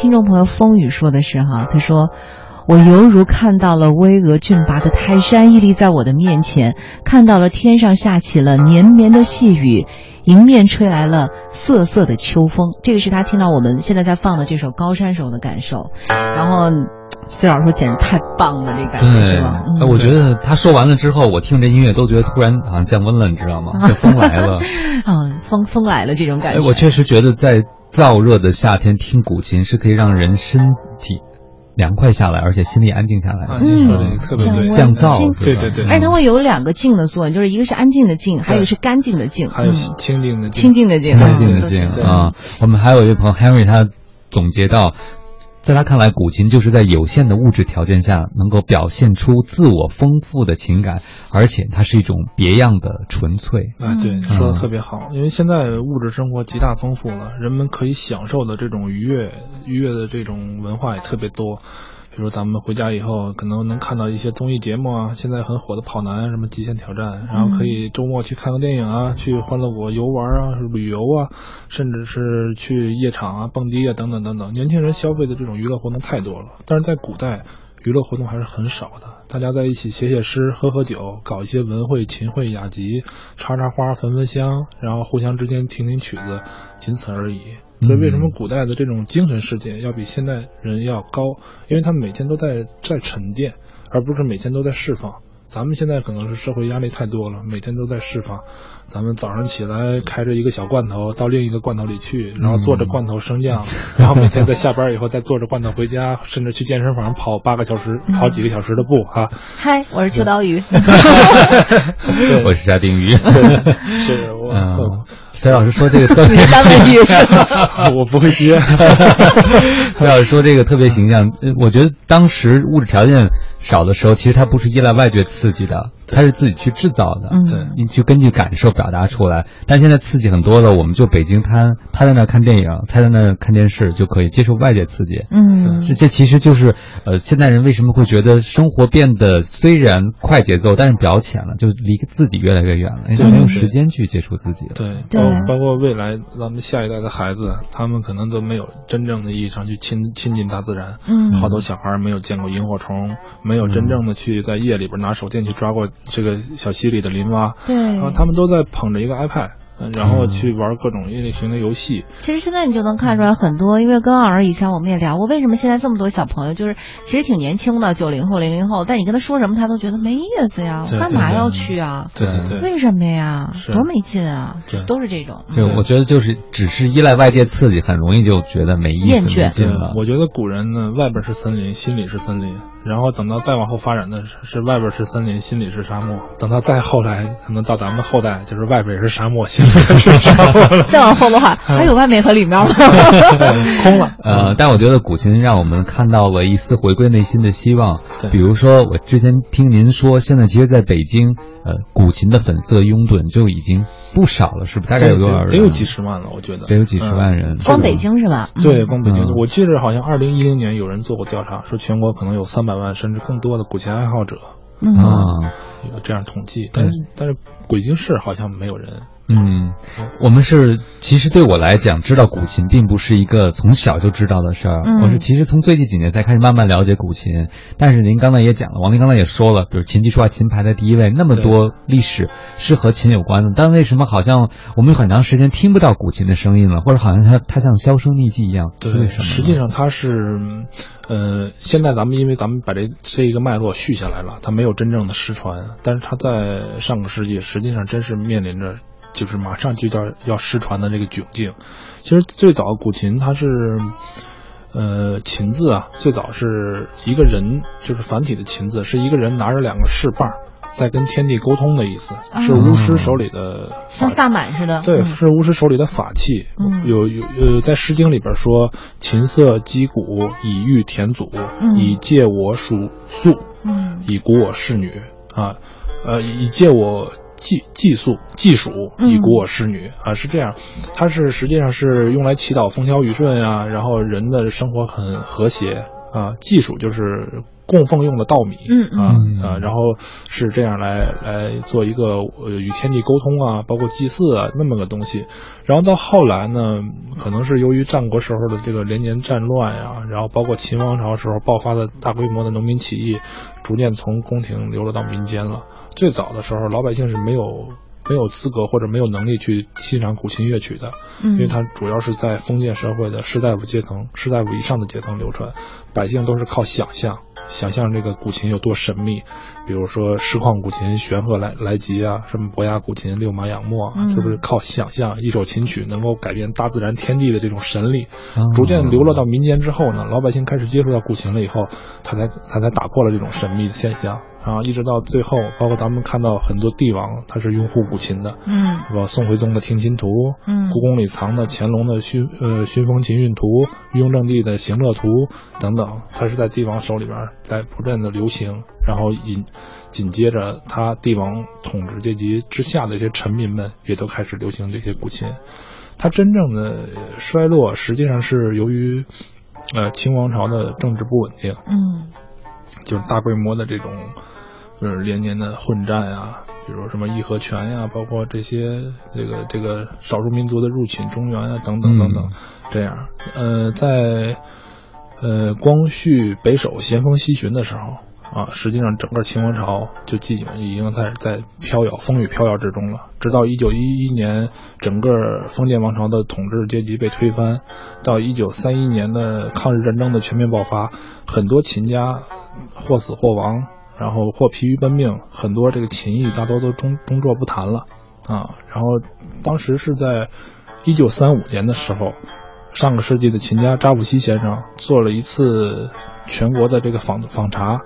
听众朋友风雨说的是哈，他说：“我犹如看到了巍峨峻拔的泰山屹立在我的面前，看到了天上下起了绵绵的细雨，迎面吹来了瑟瑟的秋风。”这个是他听到我们现在在放的这首《高山》时候的感受。然后，崔老师说：“简直太棒了，这感觉是吧？”我觉得他说完了之后，我听这音乐都觉得突然好像降温了，你知道吗？[laughs] 这风来了，嗯，[laughs] 风风来了这种感觉。我确实觉得在。燥热的夏天听古琴是可以让人身体凉快下来，而且心里安静下来。嗯特别对，降噪，对对对。而且它会有两个静的作用，就是一个是安静的静，还有一个是干净的静，还有清静的清静的静，干净的静啊。我们还有一位朋友 Henry，他总结到。在他看来，古琴就是在有限的物质条件下，能够表现出自我丰富的情感，而且它是一种别样的纯粹。啊，对，说的特别好。因为现在物质生活极大丰富了，人们可以享受的这种愉悦、愉悦的这种文化也特别多。比如咱们回家以后，可能能看到一些综艺节目啊，现在很火的跑男，什么极限挑战，然后可以周末去看个电影啊，去欢乐谷游玩啊，旅游啊，甚至是去夜场啊、蹦迪啊等等等等。年轻人消费的这种娱乐活动太多了，但是在古代，娱乐活动还是很少的。大家在一起写写诗、喝喝酒，搞一些文会、琴会、雅集，插插花、焚焚香，然后互相之间听听曲子，仅此而已。所以，为什么古代的这种精神世界要比现代人要高？因为他们每天都在在沉淀，而不是每天都在释放。咱们现在可能是社会压力太多了，每天都在释放。咱们早上起来开着一个小罐头到另一个罐头里去，然后坐着罐头升降，[laughs] 然后每天在下班以后再坐着罐头回家，甚至去健身房跑八个小时、跑几个小时的步哈。嗨，我是秋刀鱼。[laughs] [laughs] 我是沙丁鱼。是我。崔老师说这个特别，我不会接。崔老师说这个特别形象，我觉得当时物质条件少的时候，其实他不是依赖外界刺激的。他是自己去制造的，对，你就根据感受表达出来。但现在刺激很多了，我们就北京瘫，他在那看电影，他在那看电视就可以接受外界刺激。嗯，这这其实就是，呃，现代人为什么会觉得生活变得虽然快节奏，但是表浅了，就离自己越来越远了，因为没有时间去接触自己了。对，包包括未来咱们下一代的孩子，他们可能都没有真正的意义上去亲亲近大自然。嗯，好多小孩没有见过萤火虫，没有真正的去在夜里边拿手电去抓过。这个小溪里的林蛙，对，然后他们都在捧着一个 iPad。然后去玩各种类型的游戏。其实现在你就能看出来很多，因为跟老师以前我们也聊过，为什么现在这么多小朋友就是其实挺年轻的，九零后、零零后，但你跟他说什么，他都觉得没意思呀，干嘛要去啊？对对对，为什么呀？多没劲啊！都是这种。对，我觉得就是只是依赖外界刺激，很容易就觉得没意思、厌倦了。我觉得古人呢，外边是森林，心里是森林，然后等到再往后发展的是外边是森林，心里是沙漠。等到再后来，可能到咱们后代，就是外边也是沙漠，心里是沙漠再往后的话，还有外面和里面吗？[laughs] 空了。呃，但我觉得古琴让我们看到了一丝回归内心的希望。比如说，我之前听您说，现在其实在北京，呃，古琴的粉色拥趸就已经不少了，是不是？大概有多少人？得有几十万了，我觉得。得有几十万人。光北京是吧？对，光北京。我记得好像二零一零年有人做过调查，说全国可能有三百万甚至更多的古琴爱好者。啊，有这样统计，但是但是北京市好像没有人。嗯，我们是其实对我来讲，知道古琴并不是一个从小就知道的事儿。我是其实从最近几年才开始慢慢了解古琴。但是您刚才也讲了，王林刚才也说了，比如琴棋书画，琴排在第一位，那么多历史是和琴有关的。但为什么好像我们很长时间听不到古琴的声音了，或者好像它它像销声匿迹一样？对，为什么？实际上它是，呃，现在咱们因为咱们把这这一个脉络续下来了，它没有真正的失传。但是它在上个世纪，实际上真是面临着。就是马上就要要失传的这个窘境。其实最早古琴它是，呃，琴字啊，最早是一个人，就是繁体的琴字，是一个人拿着两个翅膀在跟天地沟通的意思，是巫师手里的，像萨满似的。对，是巫师手里的法器。有有呃，在《诗经》里边说：“琴瑟击鼓，以御田祖，以借我属粟，以鼓我侍女。”啊，呃，以借我。祭祭宿祭属以鼓我侍女啊，是这样，它是实际上是用来祈祷风调雨顺呀，然后人的生活很和谐啊。祭属就是供奉用的稻米，嗯啊啊，然后是这样来来做一个呃与天地沟通啊，包括祭祀啊那么个东西。然后到后来呢，可能是由于战国时候的这个连年战乱呀，然后包括秦王朝时候爆发的大规模的农民起义，逐渐从宫廷流落到民间了。最早的时候，老百姓是没有没有资格或者没有能力去欣赏古琴乐曲的，因为它主要是在封建社会的士大夫阶层、士大夫以上的阶层流传，百姓都是靠想象。想象这个古琴有多神秘，比如说石矿古琴玄鹤来来集啊，什么伯牙古琴六马仰墨，就是靠想象一首琴曲能够改变大自然天地的这种神力。逐渐流落到民间之后呢，老百姓开始接触到古琴了以后，他才他才打破了这种神秘的现象啊，一直到最后，包括咱们看到很多帝王他是拥护古琴的，嗯，是吧？宋徽宗的听琴图，嗯，故宫里藏的乾隆的熏呃熏风琴韵图，雍正帝的行乐图等等，他是在帝王手里边。在不断的流行，然后引紧接着他帝王统治阶级之下的一些臣民们也都开始流行这些古琴。它真正的衰落实际上是由于呃清王朝的政治不稳定，嗯，就是大规模的这种就是连年的混战啊，比如什么义和拳呀，包括这些这个这个少数民族的入侵中原啊等等等等，这样呃在。呃，光绪北守，咸丰西巡的时候啊，实际上整个清王朝就基本已经在在飘摇、风雨飘摇之中了。直到一九一一年，整个封建王朝的统治阶级被推翻，到一九三一年的抗日战争的全面爆发，很多秦家或死或亡，然后或疲于奔命，很多这个琴艺大多都中中作不谈了啊。然后当时是在一九三五年的时候。上个世纪的琴家扎布西先生做了一次全国的这个访访查，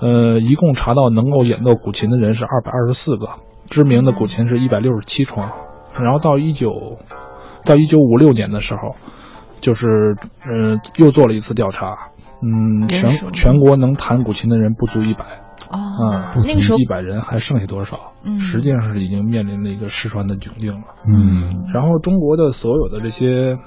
呃，一共查到能够演奏古琴的人是二百二十四个，知名的古琴是一百六十七床。然后到一九到一九五六年的时候，就是呃又做了一次调查，嗯，全全国能弹古琴的人不足一百啊，那个时候一百人还剩下多少？嗯实际上是已经面临了一个失传的窘境了。嗯，然后中国的所有的这些。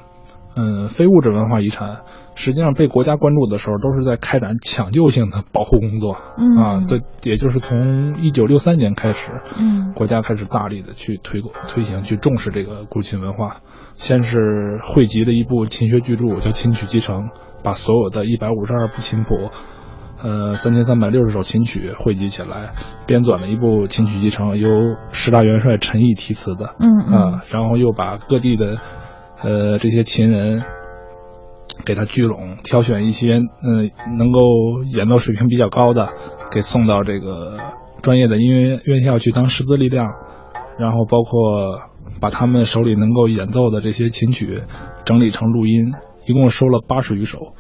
嗯，非物质文化遗产实际上被国家关注的时候，都是在开展抢救性的保护工作。嗯啊，这也就是从一九六三年开始，嗯，国家开始大力的去推广、推行、去重视这个古琴文化。先是汇集了一部琴学巨著，叫《琴曲集成》，把所有的一百五十二部琴谱，呃，三千三百六十首琴曲汇集起来，编纂了一部《琴曲集成》，由十大元帅陈毅题词的。嗯啊，然后又把各地的。呃，这些琴人给他聚拢，挑选一些嗯能够演奏水平比较高的，给送到这个专业的音乐院校去当师资力量，然后包括把他们手里能够演奏的这些琴曲整理成录音，一共收了八十余首，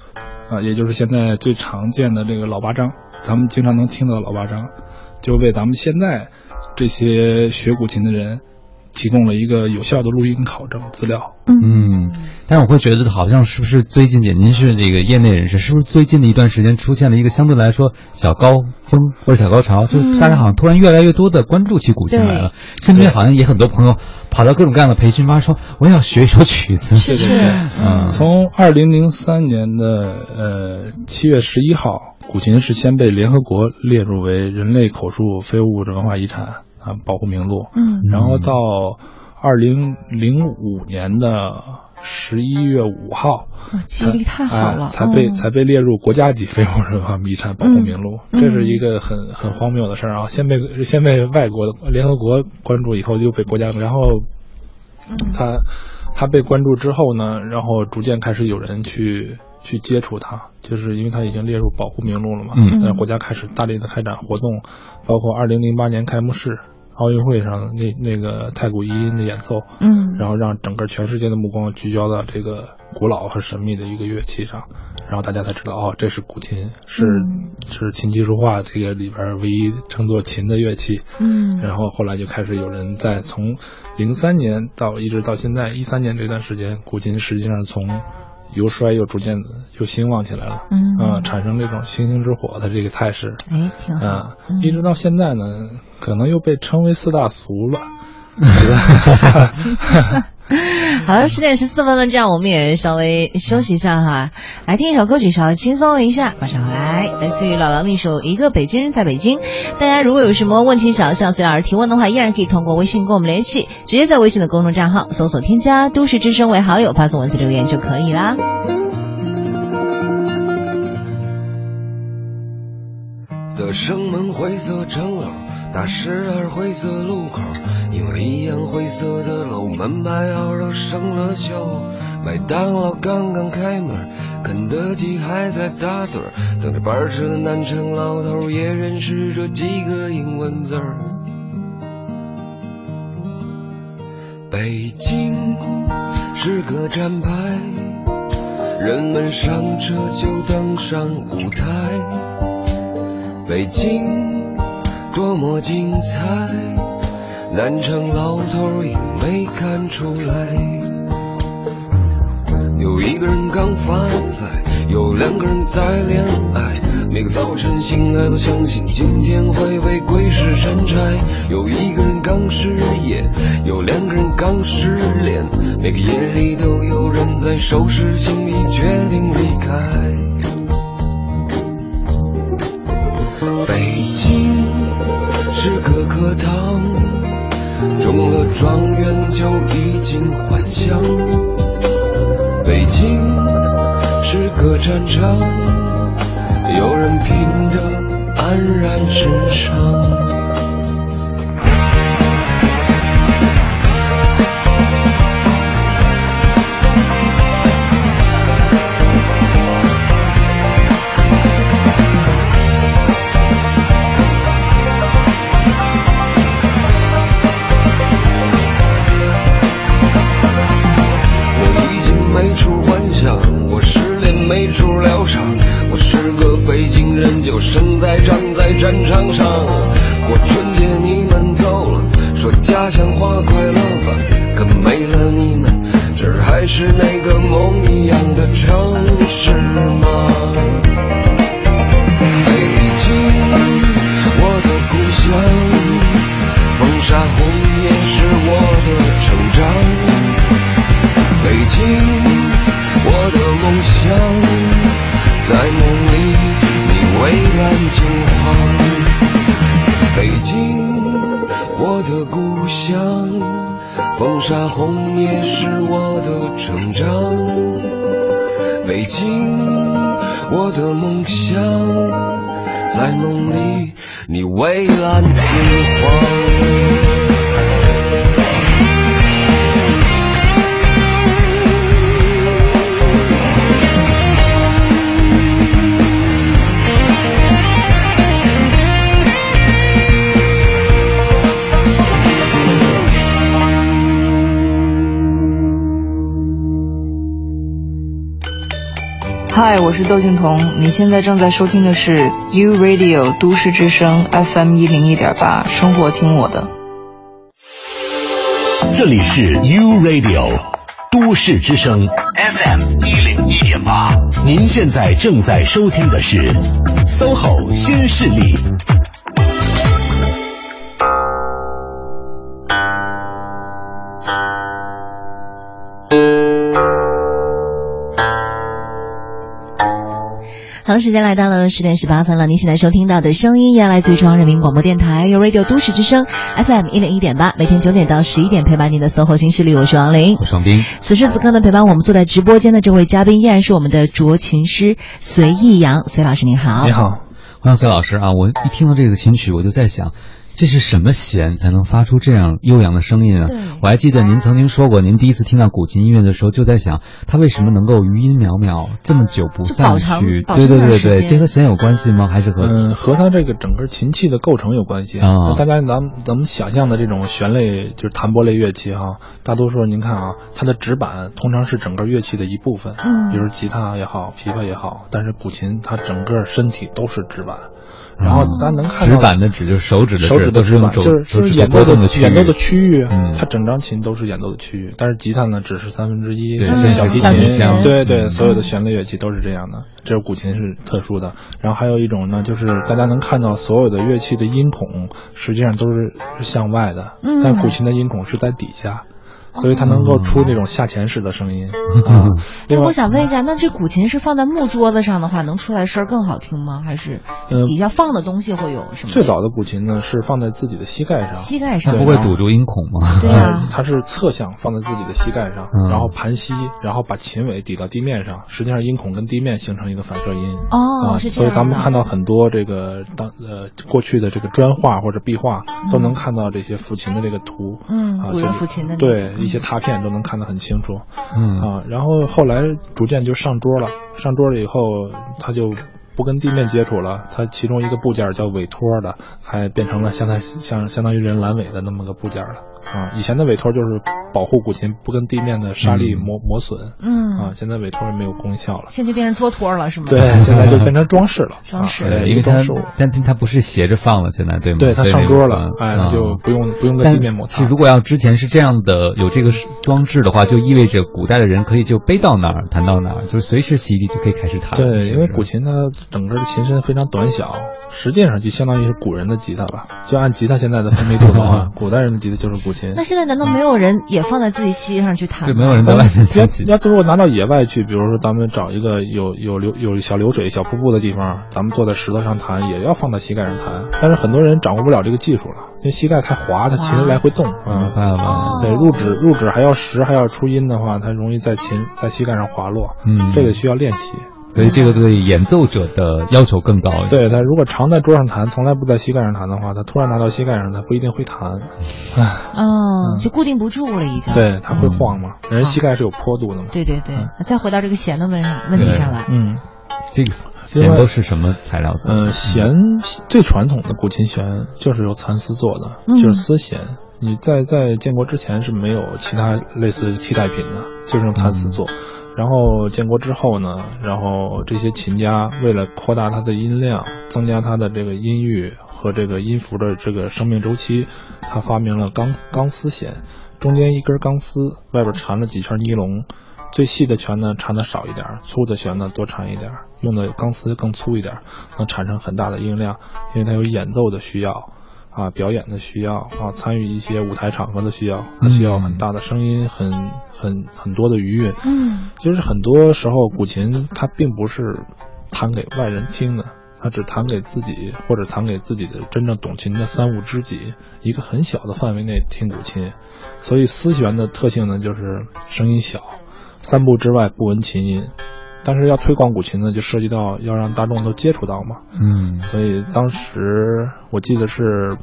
啊，也就是现在最常见的这个老八章，咱们经常能听到老八章，就为咱们现在这些学古琴的人。提供了一个有效的录音考证资料。嗯，但是我会觉得好像是不是最近，您是这个业内人士，是不是最近的一段时间出现了一个相对来说小高峰或者小高潮，就是大家好像突然越来越多的关注起古琴来了，身边好像也很多朋友跑到各种各样的培训班说我要学一首曲子。是是，嗯，从二零零三年的呃七月十一号，古琴是先被联合国列入为人类口述非物质文化遗产啊保护名录，嗯，然后到。二零零五年的十一月五号，记忆力太好了，才被才被列入国家级非物质文化遗产保护名录。这是一个很很荒谬的事儿啊！先被先被外国的联合国关注，以后又被国家，然后他他被关注之后呢，然后逐渐开始有人去去接触它，就是因为他已经列入保护名录了嘛。嗯，国家开始大力的开展活动，包括二零零八年开幕式。奥运会上那那个太古一音的演奏，嗯，然后让整个全世界的目光聚焦到这个古老和神秘的一个乐器上，然后大家才知道哦，这是古琴，是是琴棋书画这个里边唯一称作琴的乐器，嗯，然后后来就开始有人在从零三年到一直到现在一三年这段时间，古琴实际上从。由衰又逐渐又兴旺起来了，嗯。啊，产生这种星星之火的这个态势，哎，挺好，啊，一直到现在呢，可能又被称为四大俗了。[laughs] [laughs] [laughs] [laughs] 好了，十点十四分了，这样我们也稍微休息一下哈，来听一首歌曲，稍微轻松一下。马上回来，来自于老狼的一首《一个北京人在北京》。大家如果有什么问题想要向隋老师提问的话，依然可以通过微信跟我们联系，直接在微信的公众账号搜索添加“都市之声”为好友，发送文字留言就可以啦。的生门灰色城楼。大十二灰色路口，因为一样灰色的楼，门牌号都生了锈。麦当劳刚刚开门，肯德基还在打盹，等着班车的南城老头也认识这几个英文字儿。北京是个站牌，人们上车就登上舞台。北京。多么精彩！南城老头也没看出来。有一个人刚发财，有两个人在恋爱。每个早晨醒来都相信今天会被鬼使神差。有一个人刚失业，有两个人刚失恋。每个夜里都有人在收拾行李，决定离开。北京是个课堂，中了状元就已经还乡。北京是个战场，有人拼得安然神伤。就生在长在战场上。窦靖童，你现在正在收听的是 U Radio 都市之声 FM 一零一点八，生活听我的。这里是 U Radio 都市之声 FM 一零一点八，您现在正在收听的是 SOHO 新势力。好的，时间来到了十点十八分了。您现在收听到的声音，来自于中央人民广播电台 u Radio 都市之声 FM 一零一点八，每天九点到十一点陪伴您的 SOHO 新势力，我是王琳，我是王斌。此时此刻呢，陪伴我们坐在直播间的这位嘉宾，依然是我们的卓琴师隋逸阳，隋老师您好。你好，欢迎隋老师啊！我一听到这个琴曲，我就在想。这是什么弦才能发出这样悠扬的声音啊？我还记得您曾经说过，您第一次听到古琴音乐的时候，就在想它为什么能够余音袅袅 [laughs] 这么久不散去？对对对对，这和弦有关系吗？还是和嗯和它这个整个琴器的构成有关系啊？大家咱们咱们想象的这种弦类就是弹拨类乐器哈，大多数您看啊，它的指板通常是整个乐器的一部分，嗯，比如吉他也好，琵琶也好，但是古琴它整个身体都是指板。然后大家能看到指板的指就是手指的手指都是就是就是演奏的演奏的区域，它整张琴都是演奏的区域。但是吉他呢，只是三分之一，小提琴，对对，所有的弦类乐器都是这样的。只有古琴是特殊的。然后还有一种呢，就是大家能看到所有的乐器的音孔实际上都是向外的，但古琴的音孔是在底下。所以它能够出那种下潜式的声音啊。那我想问一下，那这古琴是放在木桌子上的话，能出来声儿更好听吗？还是底下放的东西会有什么？最早的古琴呢，是放在自己的膝盖上，膝盖上不会堵住音孔吗？[laughs] 对啊，它是侧向放在自己的膝盖上，然后盘膝，然后把琴尾抵到地面上，实际上音孔跟地面形成一个反射音。哦，是这样。所以咱们看到很多这个当呃过去的这个砖画或者壁画，都能看到这些抚琴的这个图。嗯，啊，抚琴的对一些拓片都能看得很清楚，嗯啊，然后后来逐渐就上桌了，上桌了以后，他就。不跟地面接触了，它其中一个部件叫尾托的，还变成了相当像相当于人阑尾的那么个部件了啊！以前的尾托就是保护古琴不跟地面的沙粒磨磨损，嗯啊，现在尾托也没有功效了，现在就变成桌托了，是吗？对，现在就变成 [laughs] 装饰了，装饰，因为它但它不是斜着放了，现在对吗？对，它上桌了，哎，就不用不用跟地面摩擦。如果要之前是这样的有这个装置的话，就意味着古代的人可以就背到哪儿弹到哪儿，就是随时洗礼就可以开始弹。对，因为古琴它。整个的琴身非常短小，实际上就相当于是古人的吉他吧。就按吉他现在的分配度的话，古代人的吉他就是古琴。那现在难道没有人也放在自己膝上去弹？就没有人在外面弹要。要如果拿到野外去，比如说咱们找一个有有流有小流水、小瀑布的地方，咱们坐在石头上弹，也要放到膝盖上弹。但是很多人掌握不了这个技术了，因为膝盖太滑，它琴来回动啊。对，入指入指还要实，还要出音的话，它容易在琴在膝盖上滑落。嗯，这个需要练习。所以这个对演奏者的要求更高一点。对他如果常在桌上弹，从来不在膝盖上弹的话，他突然拿到膝盖上，他不一定会弹。嗯，就固定不住了，已经。对，他会晃嘛。人膝盖是有坡度的嘛。对对对。再回到这个弦的问问题上来。嗯，这个弦都是什么材料的？嗯，弦最传统的古琴弦就是由蚕丝做的，就是丝弦。你在在建国之前是没有其他类似替代品的，就是用蚕丝做。然后建国之后呢，然后这些琴家为了扩大它的音量，增加它的这个音域和这个音符的这个生命周期，他发明了钢钢丝弦，中间一根钢丝，外边缠了几圈尼龙，最细的弦呢缠的少一点，粗的弦呢多缠一点，用的钢丝更粗一点，能产生很大的音量，因为它有演奏的需要。啊，表演的需要啊，参与一些舞台场合的需要，它需要很大的声音，很很很多的余韵。嗯，其实很多时候古琴它并不是弹给外人听的，它只弹给自己或者弹给自己的真正懂琴的三五知己，一个很小的范围内听古琴。所以丝弦的特性呢，就是声音小，三步之外不闻琴音。但是要推广古琴呢，就涉及到要让大众都接触到嘛。嗯，所以当时我记得是，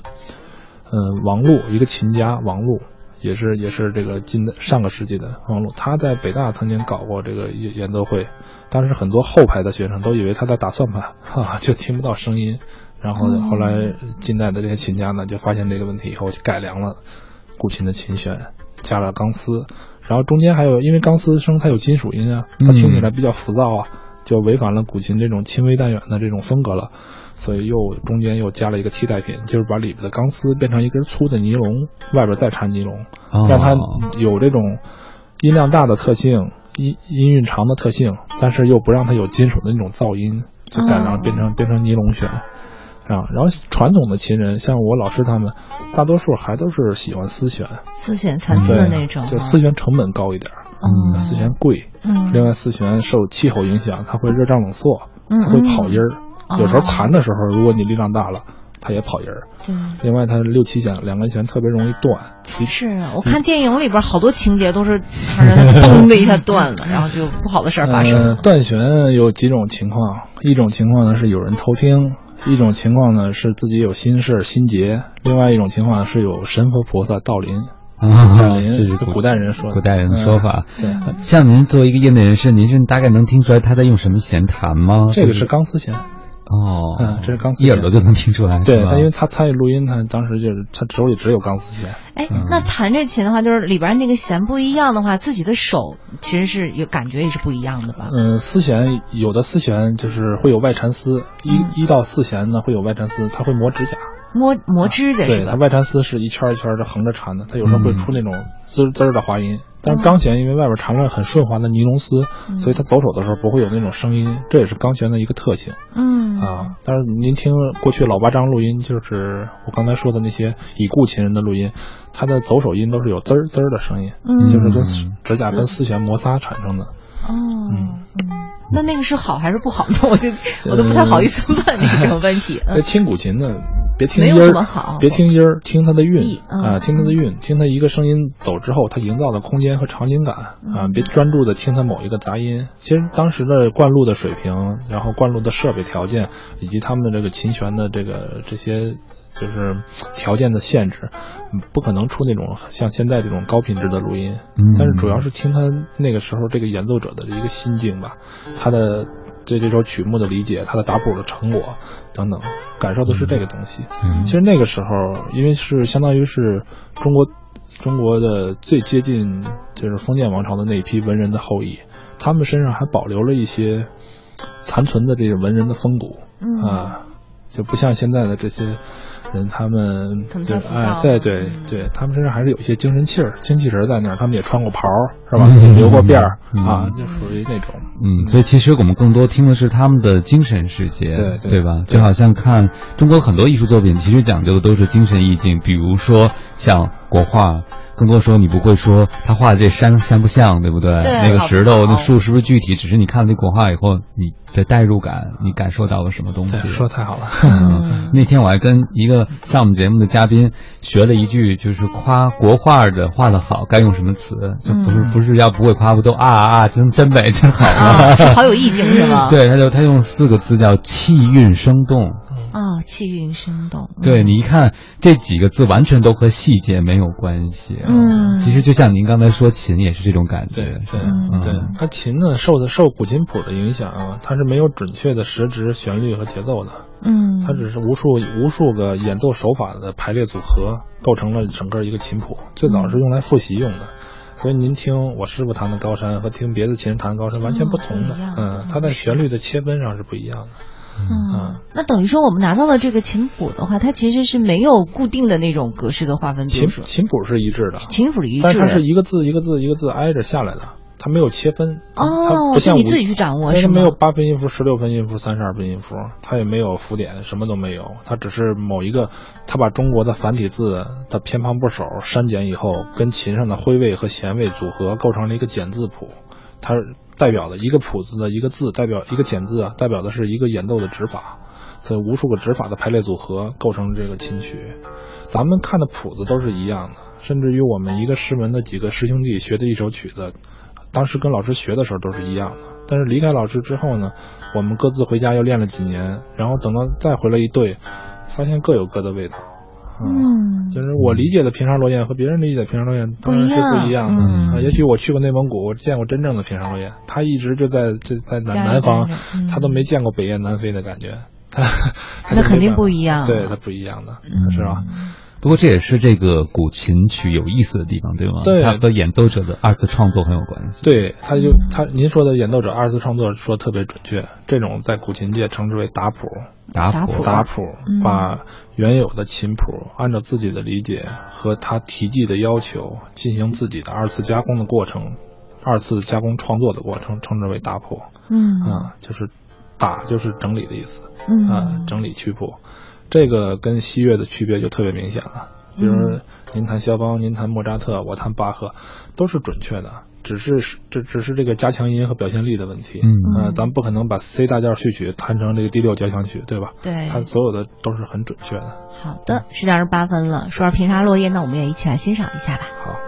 嗯，王璐一个琴家，王璐也是也是这个近的上个世纪的王璐，他在北大曾经搞过这个演演奏会，当时很多后排的学生都以为他在打算盘，哈，[laughs] 就听不到声音。然后后来近代的这些琴家呢，就发现这个问题以后，就改良了古琴的琴弦，加了钢丝。然后中间还有，因为钢丝声它有金属音啊，它听起来比较浮躁啊，就违反了古琴这种轻微淡远的这种风格了，所以又中间又加了一个替代品，就是把里边的钢丝变成一根粗的尼龙，外边再缠尼龙，让它有这种音量大的特性、音音韵长的特性，但是又不让它有金属的那种噪音，就改良变成变成尼龙弦。啊，然后传统的琴人，像我老师他们，大多数还都是喜欢丝弦，丝弦残次的那种，就丝弦成本高一点，嗯，丝弦贵，嗯，另外丝弦受气候影响，它会热胀冷缩，它会跑音儿，有时候弹的时候，如果你力量大了，它也跑音儿，对，另外它六七弦两根弦特别容易断，是啊，我看电影里边好多情节都是，它嘣的一下断了，然后就不好的事儿发生。断弦有几种情况，一种情况呢是有人偷听。一种情况呢是自己有心事心结，另外一种情况是有神佛菩萨道临降临，这是古代人说古代人的说法。对，像您作为一个业内人士，您是大概能听出来他在用什么弦弹吗？这个是钢丝弦。哦，嗯，这是钢丝，一耳朵就能听出来。对他，因为他参与录音，他当时就是他手里只有钢丝弦。哎，那弹这琴的话，就是里边那个弦不一样的话，自己的手其实是有感觉也是不一样的吧？嗯，丝弦有的丝弦就是会有外缠丝，一一到四弦呢会有外缠丝，它会磨指甲。磨磨指甲对，它外缠丝是一圈一圈的横着缠的，它有时候会出那种滋滋的滑音。但是钢弦因为外边缠了很顺滑的尼龙丝，所以它走手的时候不会有那种声音，这也是钢弦的一个特性。嗯啊，但是您听过去老八张录音，就是我刚才说的那些已故琴人的录音，它的走手音都是有滋滋的声音，就是跟指甲跟丝弦摩擦产生的。哦，嗯，那那个是好还是不好呢？[laughs] 我就我都不太好意思问你这种问题。听古琴呢，别听音儿，别听音儿，听它的韵啊，听它的韵，听它一个声音走之后，它营造的空间和场景感啊，别专注的听它某一个杂音。其实当时的灌录的水平，然后灌录的设备条件，以及他们的这个琴弦的这个这些。就是条件的限制，不可能出那种像现在这种高品质的录音。但是主要是听他那个时候这个演奏者的一个心境吧，他的对这首曲目的理解，他的打谱的成果等等，感受的是这个东西。其实那个时候，因为是相当于是中国中国的最接近就是封建王朝的那一批文人的后裔，他们身上还保留了一些残存的这个文人的风骨啊，就不像现在的这些。人他们对哎对对对，他们身上还是有一些精神气儿、精气神在那儿。他们也穿过袍是吧？也留过辫儿啊，就属于那种。嗯，所以其实我们更多听的是他们的精神世界，对对吧？就好像看中国很多艺术作品，其实讲究的都是精神意境，比如说像国画。更多说你不会说他画的这山像不像，对不对？那个石头、那树是不是具体？只是你看了这国画以后，你的代入感，你感受到了什么东西？说太好了。[laughs] 那天我还跟一个上我们节目的嘉宾学了一句，就是夸国画的画的好，该用什么词？就不是不是要不会夸不都啊啊，真真美真好啊？是好有意境是吗？[laughs] 对，他就他用四个字叫气韵生动。啊，气韵生动。对你一看这几个字，完全都和细节没有关系。嗯，其实就像您刚才说琴也是这种感觉。对对对，它琴呢受的受古琴谱的影响啊，它是没有准确的时值、旋律和节奏的。嗯，它只是无数无数个演奏手法的排列组合构成了整个一个琴谱。最早是用来复习用的，所以您听我师傅弹的高山和听别的琴人弹的高山完全不同的。嗯，它在旋律的切分上是不一样的。嗯，那等于说我们拿到了这个琴谱的话，它其实是没有固定的那种格式的划分。琴琴谱是一致的，琴谱一致，但它是一个字一个字一个字挨着下来的，它没有切分。哦，是你自己去掌握是吗？没有八分音符、十六分音符、三十二分音符，它也没有符点，什么都没有。它只是某一个，它把中国的繁体字的偏旁部首删减以后，跟琴上的徽位和弦位组合，构成了一个简字谱。它。代表的一个谱子的一个字，代表一个简字啊，代表的是一个演奏的指法，所以无数个指法的排列组合构成这个琴曲。咱们看的谱子都是一样的，甚至于我们一个师门的几个师兄弟学的一首曲子，当时跟老师学的时候都是一样的。但是离开老师之后呢，我们各自回家又练了几年，然后等到再回来一对，发现各有各的味道。嗯，就是我理解的平沙落雁和别人理解的平沙落雁当然是不一样的。啊。也许我去过内蒙古，我见过真正的平沙落雁，他一直就在这在南南方，他都没见过北雁南飞的感觉。那肯定不一样，[laughs] 对，它不一样的，是吧？不过这也是这个古琴曲有意思的地方，对吗？对，它和演奏者的二次创作很有关系。对，他就他您说的演奏者二次创作说特别准确，这种在古琴界称之为打谱。打谱，打谱，把原有的琴谱按照自己的理解和他题记的要求进行自己的二次加工的过程，二次加工创作的过程称之为打谱。嗯，啊，就是打就是整理的意思。嗯，啊，整理曲谱，这个跟西乐的区别就特别明显了。比如您弹肖邦，您弹莫扎特，我弹巴赫，都是准确的。只是这只是这个加强音和表现力的问题，嗯，呃，咱们不可能把 C 大调序曲弹成这个第六交响曲，对吧？对，它所有的都是很准确的。好的，十点二十八分了，说完平沙落叶，那我们也一起来欣赏一下吧。好。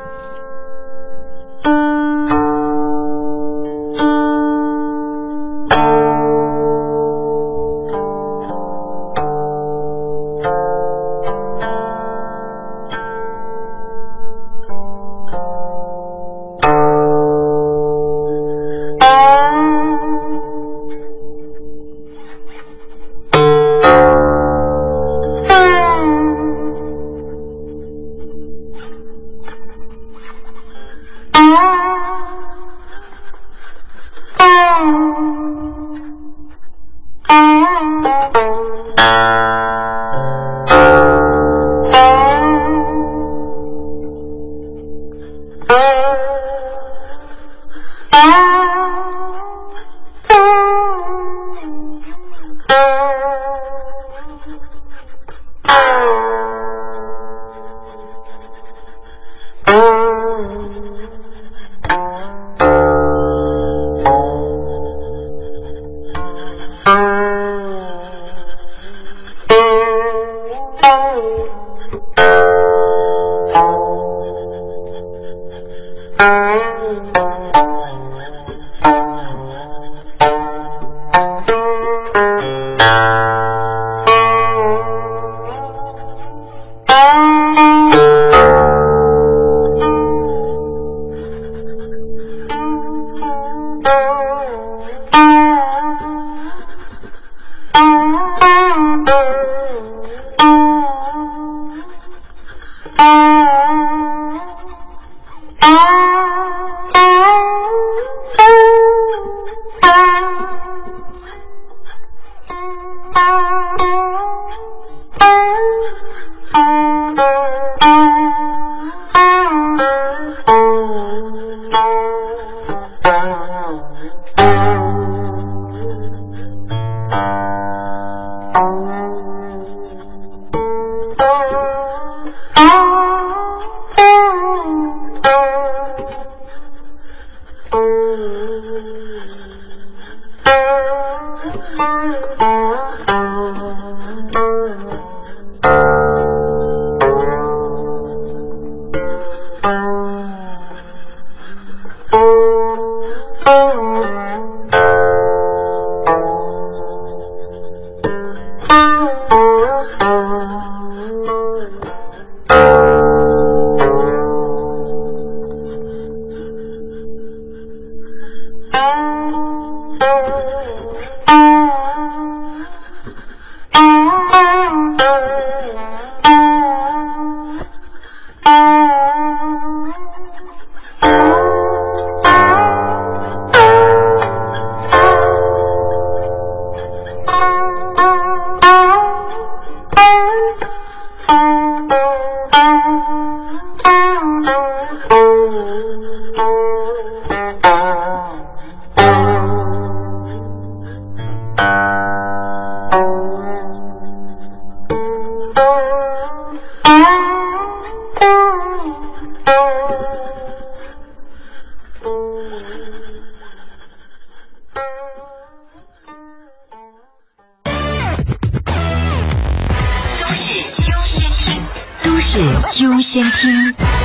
优先听。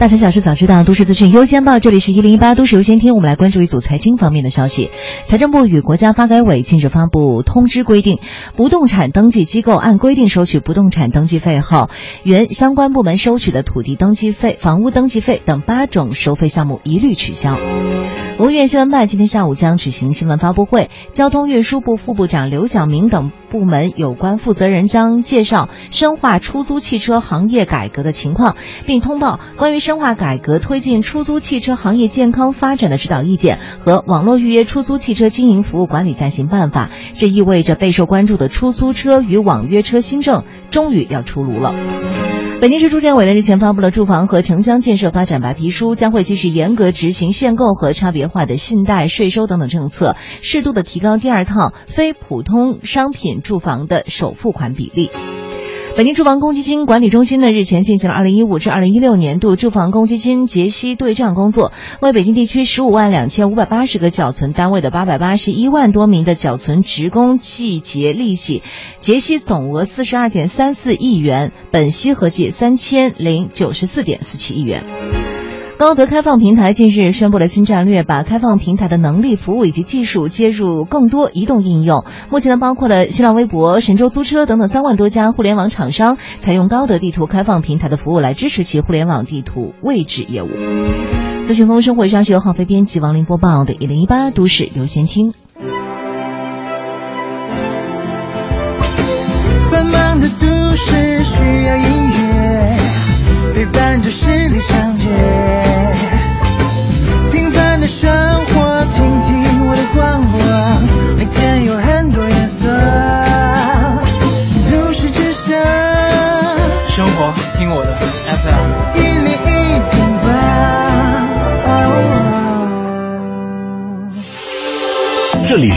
大城小事早知道，都市资讯优先报。这里是一零一八都市优先听，我们来关注一组财经方面的消息。财政部与国家发改委近日发布通知，规定不动产登记机构按规定收取不动产登记费后，原相关部门收取的土地登记费、房屋登记费等八种收费项目一律取消。国务院新闻办今天下午将举行新闻发布会，交通运输部副部长刘晓明等部门有关负责人将介绍深化出租汽车行业改革的情况，并通报关于深化改革推进出租汽车行业健康发展的指导意见和网络预约出租汽车经营服务管理暂行办法。这意味着备受关注的出租车与网约车新政终于要出炉了。北京市住建委的日前发布了住房和城乡建设发展白皮书，将会继续严格执行限购和差别化的信贷、税收等等政策，适度的提高第二套非普通商品住房的首付款比例。北京住房公积金管理中心呢日前进行了二零一五至二零一六年度住房公积金结息对账工作，为北京地区十五万两千五百八十个缴存单位的八百八十一万多名的缴存职工计结利息，结息总额四十二点三四亿元，本息合计三千零九十四点四七亿元。高德开放平台近日宣布了新战略，把开放平台的能力、服务以及技术接入更多移动应用。目前呢，包括了新浪微博、神州租车等等三万多家互联网厂商，采用高德地图开放平台的服务来支持其互联网地图位置业务。资讯风生活上是由浩飞编辑，王林播报的《一零一八都市优先听》。繁忙的都市需要音乐陪伴着十里长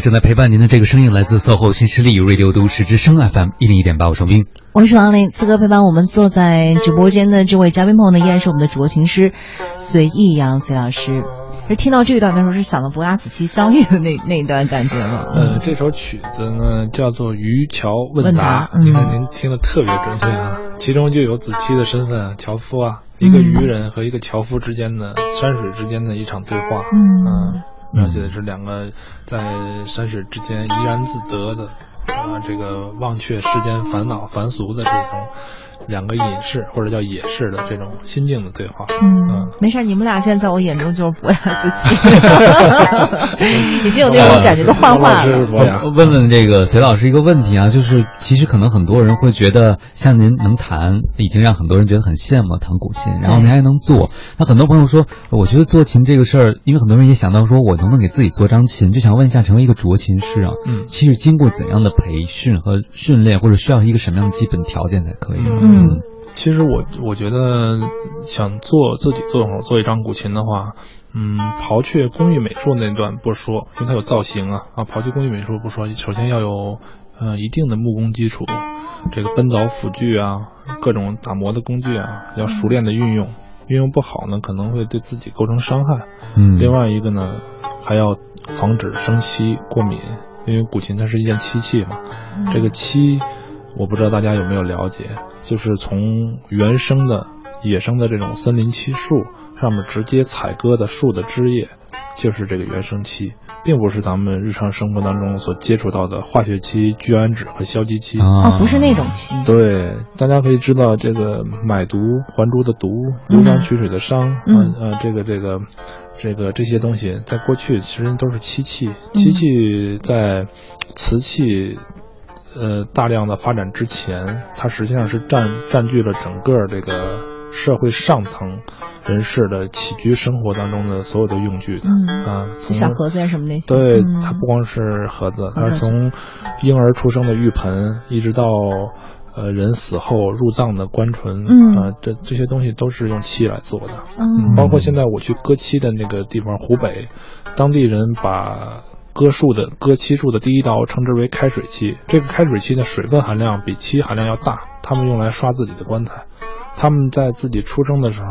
正在陪伴您的这个声音来自 SOHO 新势力 Radio 都市之声 FM 一零一点八，我是冰，我是王林。此刻陪伴我们坐在直播间的这位嘉宾朋友呢，依然是我们的主播琴师随意阳隋老师。而听到这一段的时候，是想到伯牙子期相遇的那那一段感觉吗？呃，这首曲子呢叫做《渔樵问答》，你看您听的特别准确啊，其中就有子期的身份，樵夫啊，一个渔人和一个樵夫之间的山水之间的一场对话，嗯。描写的是两个在山水之间怡然自得的啊，这个忘却世间烦恼凡俗的这种。两个隐士或者叫野士的这种心境的对话，嗯，没事，你们俩现在在我眼中就是伯牙子期，已经有那种感觉都幻化了。问问这个隋老师一个问题啊，就是其实可能很多人会觉得，像您能弹，已经让很多人觉得很羡慕弹古琴，然后您还能做。那很多朋友说，我觉得做琴这个事儿，因为很多人也想到说我能不能给自己做张琴，就想问一下，成为一个酌琴师啊，嗯，其实经过怎样的培训和训练，或者需要一个什么样的基本条件才可以？嗯，其实我我觉得想做自己做做一张古琴的话，嗯，刨去工艺美术那段不说，因为它有造型啊啊，刨去工艺美术不说，首先要有呃一定的木工基础，这个奔凿斧锯啊，各种打磨的工具啊，要熟练的运用，运用不好呢可能会对自己构成伤害。嗯，另外一个呢，还要防止生漆过敏，因为古琴它是一件漆器嘛。这个漆，我不知道大家有没有了解，就是从原生的野生的这种森林漆树上面直接采割的树的枝叶，就是这个原生漆。并不是咱们日常生活当中所接触到的化学漆、聚氨酯和硝基漆啊，不是那种漆。对，大家可以知道这个买椟还珠的椟，流觞取水的觞，嗯呃，这个这个这个这些东西，在过去其实都是漆器。漆器在瓷器呃大量的发展之前，它实际上是占占据了整个这个社会上层。人士的起居生活当中的所有的用具的啊，小盒子呀什么那些。对，它不光是盒子，它是从婴儿出生的浴盆，一直到呃人死后入葬的棺椁，啊，这这些东西都是用漆来做的。嗯，包括现在我去割漆的那个地方，湖北，当地人把割树的割漆树的第一刀称之为开水漆。这个开水漆的水分含量比漆含量要大，他们用来刷自己的棺材。他们在自己出生的时候。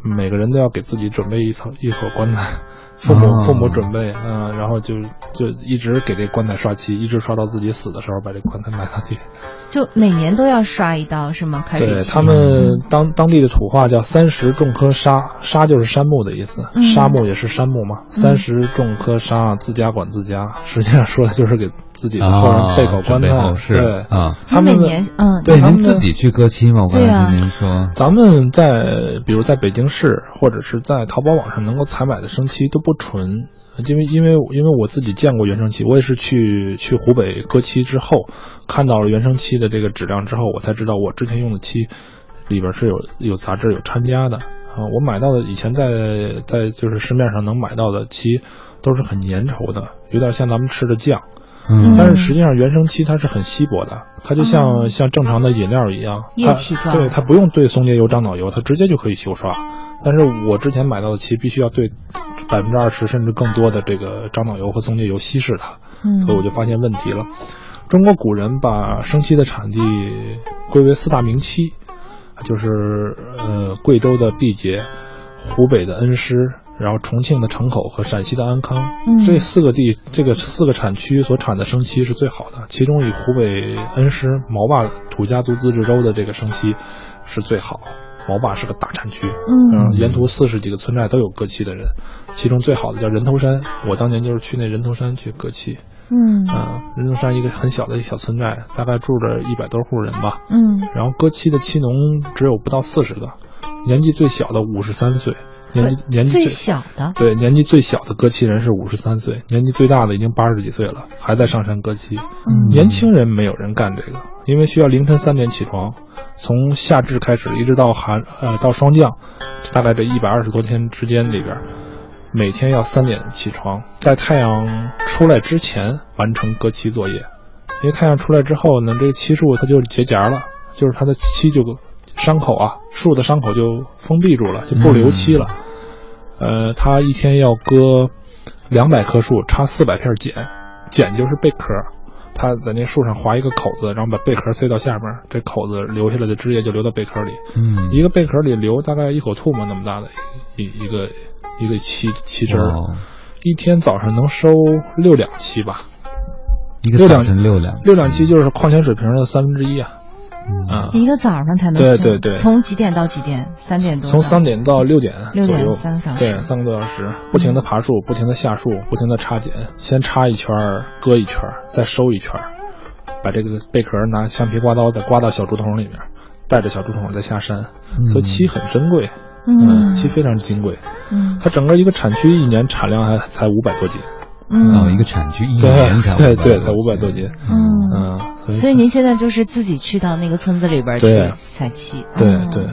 每个人都要给自己准备一层一口棺材，父母父母准备，嗯，然后就就一直给这棺材刷漆，一直刷到自己死的时候把这棺材埋到地。[laughs] 就每年都要刷一道是吗？开始对他们当当地的土话叫三十种科沙，沙就是杉木的意思，沙木也是杉木嘛。三十种科沙，自家管自家，实际上说的就是给自己的后人配口棺材。对啊，他们每年嗯，对您自己去割漆吗？我刚才听您说，咱们在比如在北京市或者是在淘宝网上能够采买的生漆都不纯。因为因为因为我自己见过原生漆，我也是去去湖北割漆之后，看到了原生漆的这个质量之后，我才知道我之前用的漆里边是有有杂质有掺加的啊。我买到的以前在在就是市面上能买到的漆都是很粘稠的，有点像咱们吃的酱。嗯，但是实际上原生漆它是很稀薄的，它就像像正常的饮料一样，液体状。对，它不用兑松节油、樟脑油，它直接就可以修刷。但是我之前买到的漆必须要兑百分之二十甚至更多的这个樟脑油和松节油稀释它，所以我就发现问题了。中国古人把生漆的产地归为四大名漆，就是呃贵州的毕节、湖北的恩施。然后重庆的城口和陕西的安康，这四个地，这个四个产区所产的生漆是最好的。其中以湖北恩施毛坝土家族自治州的这个生漆是最好。毛坝是个大产区，嗯，沿途四十几个村寨都有割漆的人，其中最好的叫人头山。我当年就是去那人头山去割漆，嗯，啊，人头山一个很小的一小村寨，大概住着一百多户人吧，嗯，然后割漆的漆农只有不到四十个，年纪最小的五十三岁。年纪年纪最小的对年纪最小的割漆人是五十三岁，年纪最大的已经八十几岁了，还在上山割漆。嗯，年轻人没有人干这个，因为需要凌晨三点起床，从夏至开始一直到寒呃到霜降，大概这一百二十多天之间里边，每天要三点起床，在太阳出来之前完成割漆作业，因为太阳出来之后呢，这个漆树它就结荚了，就是它的漆就。伤口啊，树的伤口就封闭住了，就不留漆了。呃，他一天要割两百棵树，插四百片碱，碱就是贝壳。他在那树上划一个口子，然后把贝壳塞到下面，这口子留下来的汁液就流到贝壳里。嗯，一个贝壳里流大概一口唾沫那么大的一一个一个漆漆汁儿，一天早上能收六两漆吧？一个早晨六两，六两漆就是矿泉水瓶的三分之一啊。啊，一个早上才能对对对，从几点到几点？三点多。从三点到六点六点三个小时。对，三个多小时，不停的爬树，不停的下树，不停的插剪，先插一圈，割一圈，再收一圈，把这个贝壳拿橡皮刮刀再刮到小竹筒里面，带着小竹筒再下山。所以漆很珍贵，嗯，漆非常金贵。嗯，它整个一个产区一年产量还才五百多斤。嗯，一个产区一年才对对才五百多斤。嗯嗯，所以您现在就是自己去到那个村子里边去采漆。对对，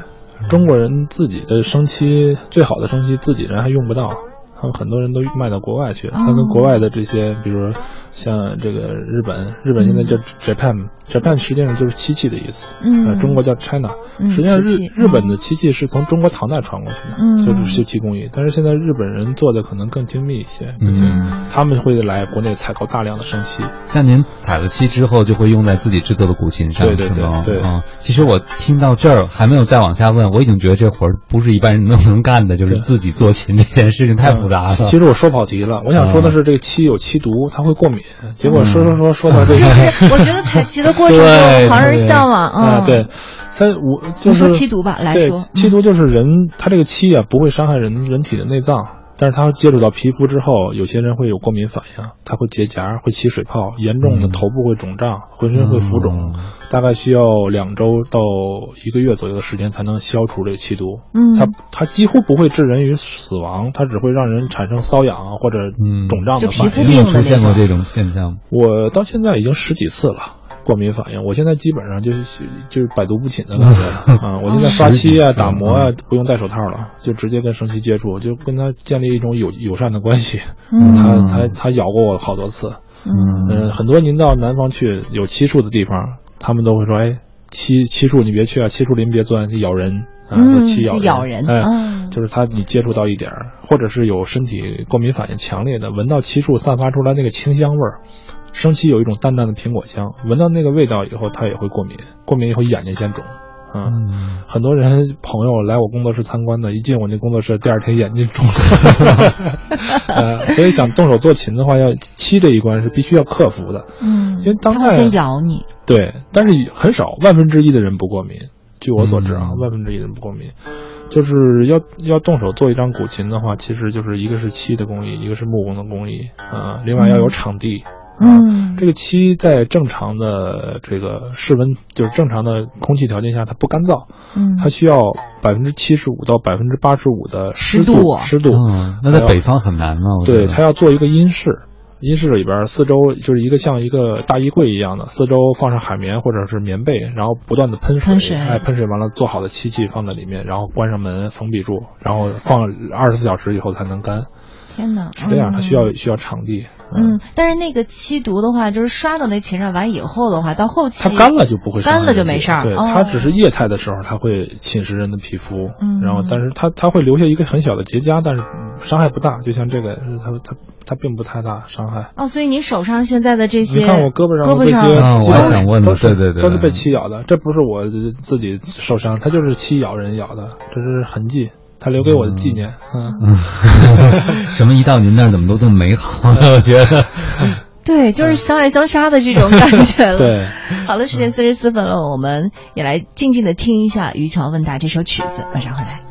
中国人自己的生漆最好的生漆自己人还用不到，他们很多人都卖到国外去了。他跟国外的这些，比如像这个日本，日本现在叫 Japan，Japan 实际上就是漆器的意思。嗯，中国叫 China，实际上日日本的漆器是从中国唐代传过去的，嗯就是修漆工艺。但是现在日本人做的可能更精密一些，嗯，他们会来国内采购大量的生漆。像您采了漆之后，就会用在自己制作的古琴上，对对对对。其实我听到这儿还没有再往下问，我已经觉得这活儿不是一般人能能干的，就是自己做琴这件事情太复杂了。其实我说跑题了，我想说的是这个漆有漆毒，它会过敏。结果说说说说到这个，[laughs] 我觉得采集的过程中旁人向往啊，对，它我就是说七毒吧来说，七毒就是人，他这个七啊不会伤害人人体的内脏，但是它接触到皮肤之后，有些人会有过敏反应，它会结痂，会起水泡，严重的头部会肿胀，浑身会浮肿，大概需要两周到一个月左右的时间才能消除这个气毒。嗯，它它几乎不会致人于死亡，它只会让人产生瘙痒或者肿胀的反应。你有出现过这种现象？我到现在已经十几次了。过敏反应，我现在基本上就是就是百毒不侵的感觉 [laughs] 啊！我现在刷漆啊、打磨啊，不用戴手套了，就直接跟生漆接触，就跟他建立一种友友善的关系。他他他咬过我好多次。嗯，很多您到南方去有漆树的地方，他们都会说：“哎，漆漆树你别去啊，漆树林别钻，咬人啊，漆咬人。”哎，就是他你接触到一点儿，或者是有身体过敏反应强烈的，闻到漆树散发出来那个清香味儿。生漆有一种淡淡的苹果香，闻到那个味道以后，他也会过敏。过敏以后眼睛先肿，啊，很多人朋友来我工作室参观的，一进我那工作室，第二天眼睛肿了。[laughs] 呃，所以想动手做琴的话，要漆这一关是必须要克服的。嗯，因为当代先咬你。对，但是很少，万分之一的人不过敏。据我所知啊，万分之一的人不过敏。就是要要动手做一张古琴的话，其实就是一个是漆的工艺，一个是木工的工艺啊，另外要有场地。嗯，这个漆在正常的这个室温，就是正常的空气条件下，它不干燥。嗯，它需要百分之七十五到百分之八十五的湿度。湿度，嗯，那在北方很难呢。对，它要做一个阴室，阴室里边四周就是一个像一个大衣柜一样的，四周放上海绵或者是棉被，然后不断的喷水，哎，喷水完了，做好的漆器放在里面，然后关上门封闭住，然后放二十四小时以后才能干。天哪，是这样，它需要需要场地。嗯，但是那个漆毒的话，就是刷到那琴上完以后的话，到后期它干了就不会干了就没事儿。对，它只是液态的时候，它会侵蚀人的皮肤。嗯，然后但是它它会留下一个很小的结痂，但是伤害不大。就像这个，它它它并不太大伤害。哦，所以你手上现在的这些，你看我胳膊上这些，我还想问呢，对对对，都是被漆咬的。这不是我自己受伤，它就是漆咬人咬的，这是痕迹。他留给我的纪念嗯。嗯。[laughs] 什么一到您那儿怎么都这么美好 [laughs] 我觉得。对就是相爱相杀的这种 [laughs] 感觉了。对。好的时间四十四分了我们也来静静的听一下于桥问答这首曲子晚上回来。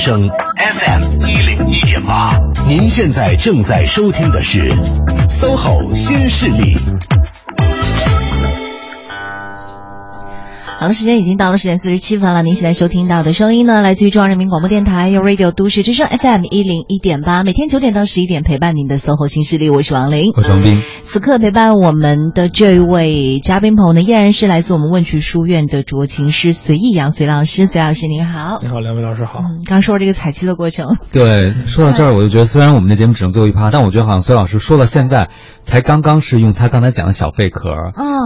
声 FM 一零一点八，您现在正在收听的是 SOHO 新势力。好的，时间已经到了十点四十七分了。您现在收听到的声音呢，来自于中央人民广播电台 u Radio 都市之声 FM 一零一点八，每天九点到十一点陪伴您的 SOHO 新势力，我是王琳，我是王斌。此刻陪伴我们的这位嘉宾朋友呢，依然是来自我们问渠书院的酌情师隋逸阳隋老师，隋老师您好，你好，两位老师好。刚说这个采期的过程，对，说到这儿我就觉得，虽然我们的节目只能最后一趴，但我觉得好像隋老师说到现在。才刚刚是用他刚才讲的小贝壳，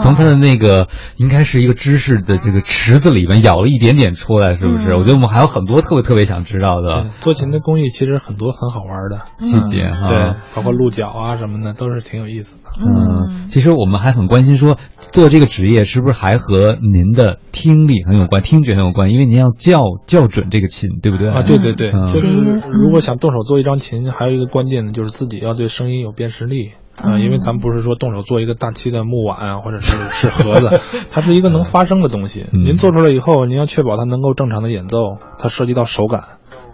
从他的那个应该是一个知识的这个池子里面舀了一点点出来，是不是？我觉得我们还有很多特别特别想知道的。做琴的工艺其实很多很好玩的细节哈，对，包括鹿角啊什么的，都是挺有意思的。嗯，其实我们还很关心说，做这个职业是不是还和您的听力很有关，听觉很有关？因为您要校校准这个琴，对不对？啊，对对对，就是如果想动手做一张琴，还有一个关键的就是自己要对声音有辨识力。啊，因为咱们不是说动手做一个大漆的木碗啊，或者是是盒子，它是一个能发声的东西。您做出来以后，您要确保它能够正常的演奏，它涉及到手感，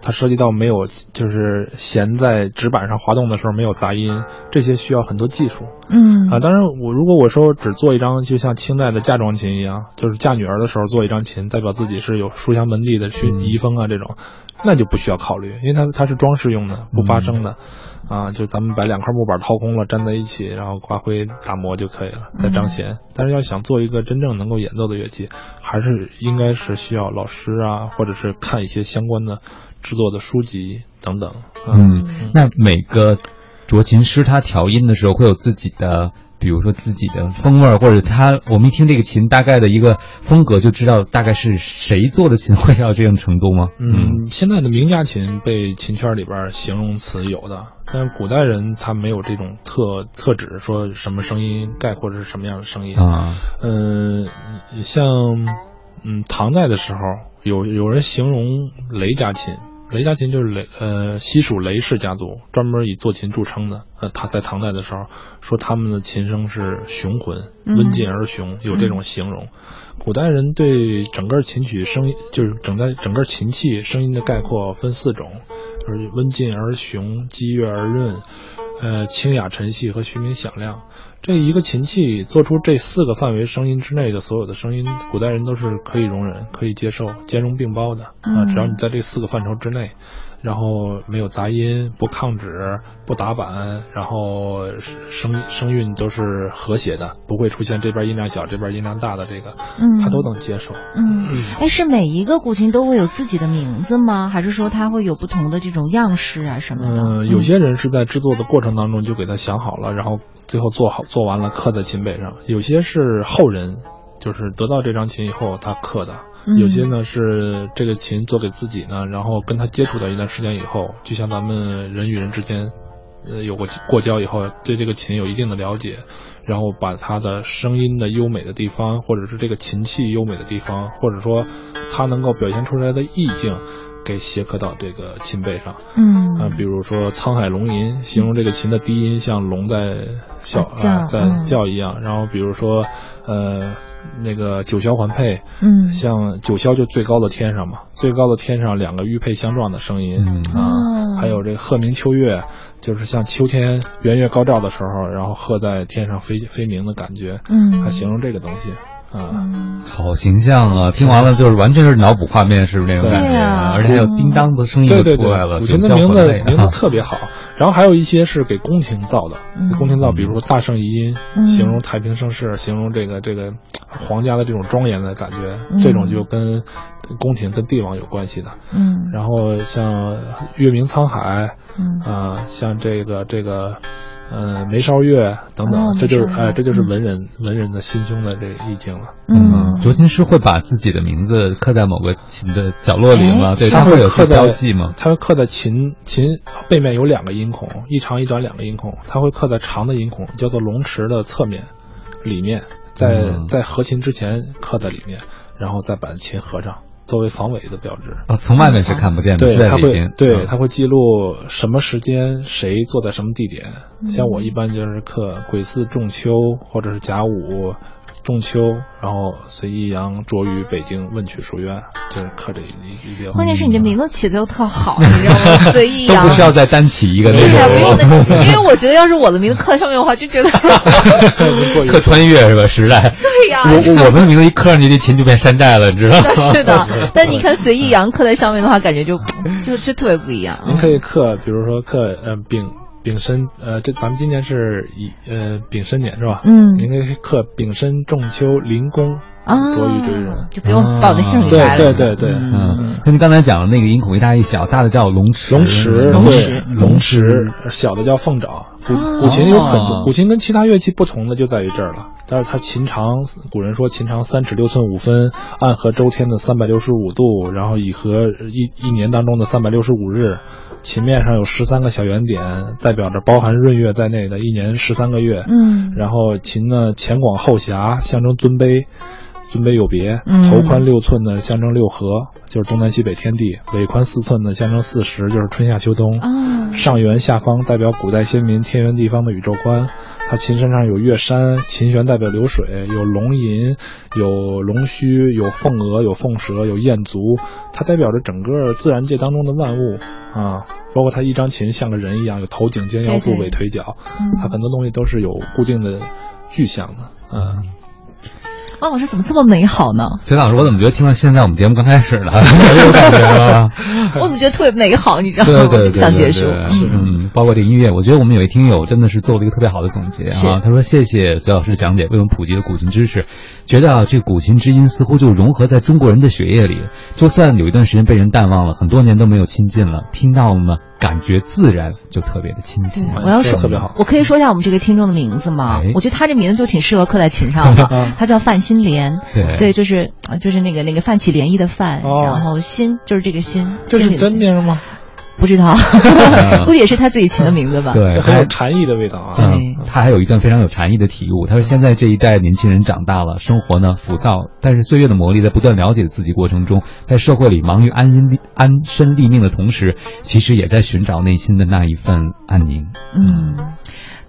它涉及到没有就是弦在纸板上滑动的时候没有杂音，这些需要很多技术。嗯啊，当然我如果我说只做一张，就像清代的嫁妆琴一样，就是嫁女儿的时候做一张琴，代表自己是有书香门第的去遗风啊这种，那就不需要考虑，因为它它是装饰用的，不发声的。啊，就咱们把两块木板掏空了，粘在一起，然后刮灰打磨就可以了，再张弦。但是要想做一个真正能够演奏的乐器，还是应该是需要老师啊，或者是看一些相关的制作的书籍等等。嗯，那每个酌琴师他调音的时候会有自己的。比如说自己的风味儿，或者他，我们一听这个琴大概的一个风格，就知道大概是谁做的琴会到这种程度吗？嗯，现在的名家琴被琴圈里边形容词有的，但古代人他没有这种特特指，说什么声音概括是什么样的声音啊？嗯，像嗯唐代的时候，有有人形容雷家琴。雷家琴就是雷，呃，西蜀雷氏家族专门以做琴著称的。呃，他在唐代的时候说他们的琴声是雄浑、温进而雄，有这种形容。古代人对整个琴曲声音，就是整个整个琴器声音的概括分四种，就是温进而雄、激越而润。呃，清雅沉细和虚鸣响亮，这一个琴器做出这四个范围声音之内的所有的声音，古代人都是可以容忍、可以接受、兼容并包的啊，只要你在这四个范畴之内。然后没有杂音，不抗指，不打板，然后声声韵都是和谐的，不会出现这边音量小，这边音量大的这个，嗯，他都能接受。嗯，哎，是每一个古琴都会有自己的名字吗？还是说它会有不同的这种样式啊什么的？嗯，有些人是在制作的过程当中就给他想好了，然后最后做好做完了刻在琴背上。有些是后人，就是得到这张琴以后他刻的。有些呢是这个琴做给自己呢，然后跟他接触到一段时间以后，就像咱们人与人之间，呃，有过过交以后，对这个琴有一定的了解，然后把它的声音的优美的地方，或者是这个琴器优美的地方，或者说它能够表现出来的意境，给写刻到这个琴背上。嗯，啊，比如说沧海龙吟，形容这个琴的低音像龙在叫啊，在叫一样。然后比如说，呃。那个九霄环佩，嗯，像九霄就最高的天上嘛，最高的天上两个玉佩相撞的声音啊，还有这个鹤鸣秋月，就是像秋天圆月高照的时候，然后鹤在天上飞飞鸣的感觉，嗯，它形容这个东西。啊，好形象啊！听完了就是完全是脑补画面，是不是那种感觉？而且还有叮当的声音出来了。古琴的名字名字 [laughs] 特别好，然后还有一些是给宫廷造的，宫廷造，比如说大圣遗音，形容太平盛世，形容这个这个皇家的这种庄严的感觉，这种就跟宫廷跟帝王有关系的。嗯，然后像月明沧海，啊，像这个这个。嗯，梅梢月等等，这就是哎，这就是文人文人的心胸的这个意境了。嗯，卓琴师会把自己的名字刻在某个琴的角落里吗？对，他会有刻标记吗？他会刻在琴琴背面有两个音孔，一长一短两个音孔，他会刻在长的音孔，叫做龙池的侧面里面，在在合琴之前刻在里面，然后再把琴合上。作为防伪的标志啊，从外面是看不见的，对，它会对，它会记录什么时间谁坐在什么地点。像我一般就是刻癸巳仲秋或者是甲午仲秋，然后随意阳着于北京问曲书院，就是刻这一一溜。关键是你这名字起的又特好，[laughs] 你知道吗？随意阳都不需要再单起一个那种。对呀，不用那，因为我觉得要是我的名字刻在上面的话，就觉得 [laughs] 特穿越是吧？时代。对呀。我我们的名字一刻上去，这琴就变山寨了，你知道吗？是的，但你看随意阳刻在上面的话，感觉就就就特别不一样。您可以刻，比如说刻呃丙。丙申，呃，这咱们今年是乙，呃，丙申年是吧？嗯，应该刻丙申仲秋临宫啊，着于这人，就不用报的姓里来了。对对对。对，嗯，那你刚才讲的那个音孔一大一小，大的叫龙池，龙池，龙池，龙池，小的叫凤爪。古古琴有很多，古琴跟其他乐器不同的就在于这儿了。但是它琴长，古人说琴长三尺六寸五分，暗合周天的三百六十五度，然后以合一一年当中的三百六十五日。琴面上有十三个小圆点，代表着包含闰月在内的一年十三个月。嗯，然后琴呢前广后狭，象征尊卑，尊卑有别。头宽六寸的，象征六合，就是东南西北天地；尾宽四寸的，象征四时，就是春夏秋冬。上圆下方代表古代先民天圆地方的宇宙观。它琴身上有月山，琴弦代表流水，有龙吟，有龙须，有凤鹅，有凤蛇，有燕足，它代表着整个自然界当中的万物啊，包括它一张琴像个人一样，有头颈肩腰腹尾腿脚，它很多东西都是有固定的具象的，嗯。汪老师怎么这么美好呢？[laughs] 隋老师，我怎么觉得听到现在我们节目刚开始了，没 [laughs] 有感觉了？[laughs] 我怎么觉得特别美好？你知道吗？对对对，想结束。嗯，包括这音乐，我觉得我们有一听友真的是做了一个特别好的总结啊。他说：“谢谢隋老师讲解，为我们普及了古琴知识。觉得啊，这古琴之音似乎就融合在中国人的血液里，就算有一段时间被人淡忘了，很多年都没有亲近了，听到了呢。”感觉自然就特别的亲近。我要说特别好，我可以说一下我们这个听众的名字吗？我觉得他这名字就挺适合刻在琴上的。[laughs] 他叫范新莲，对，就是就是那个那个泛起涟漪的泛，然后心就是这个心，就是真名吗？[laughs] 不知道，[laughs] 估计也是他自己起的名字吧。对，很有禅意的味道啊。嗯，他还有一段非常有禅意的体悟。他说：“现在这一代年轻人长大了，生活呢浮躁，但是岁月的磨砺，在不断了解自己过程中，在社会里忙于安身安身立命的同时，其实也在寻找内心的那一份安宁。”嗯。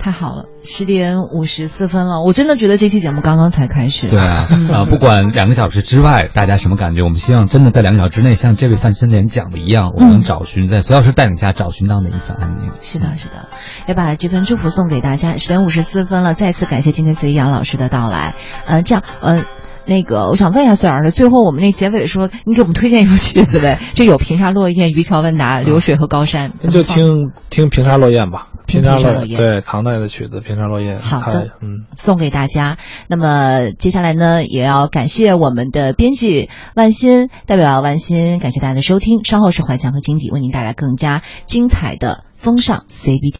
太好了，十点五十四分了，我真的觉得这期节目刚刚才开始。对啊，啊，不管两个小时之外大家什么感觉，我们希望真的在两个小时之内，像这位范新莲讲的一样，我们能找寻在隋老师带领下找寻到那一份安宁。是的，是的，也把这份祝福送给大家。十点五十四分了，再次感谢今天隋阳老师的到来。呃，这样，呃。那个，我想问一下隋老师，最后我们那结尾说，你给我们推荐一首曲子呗？这有《平沙落雁》《渔樵问答》《流水》和《高山》，那就听听《平沙落雁》吧。平沙落雁，对，唐代的曲子《平沙落雁》。好的，嗯，送给大家。那么接下来呢，也要感谢我们的编辑万鑫，代表万鑫，感谢大家的收听。稍后是怀强和金迪为您带来更加精彩的风尚 CBD。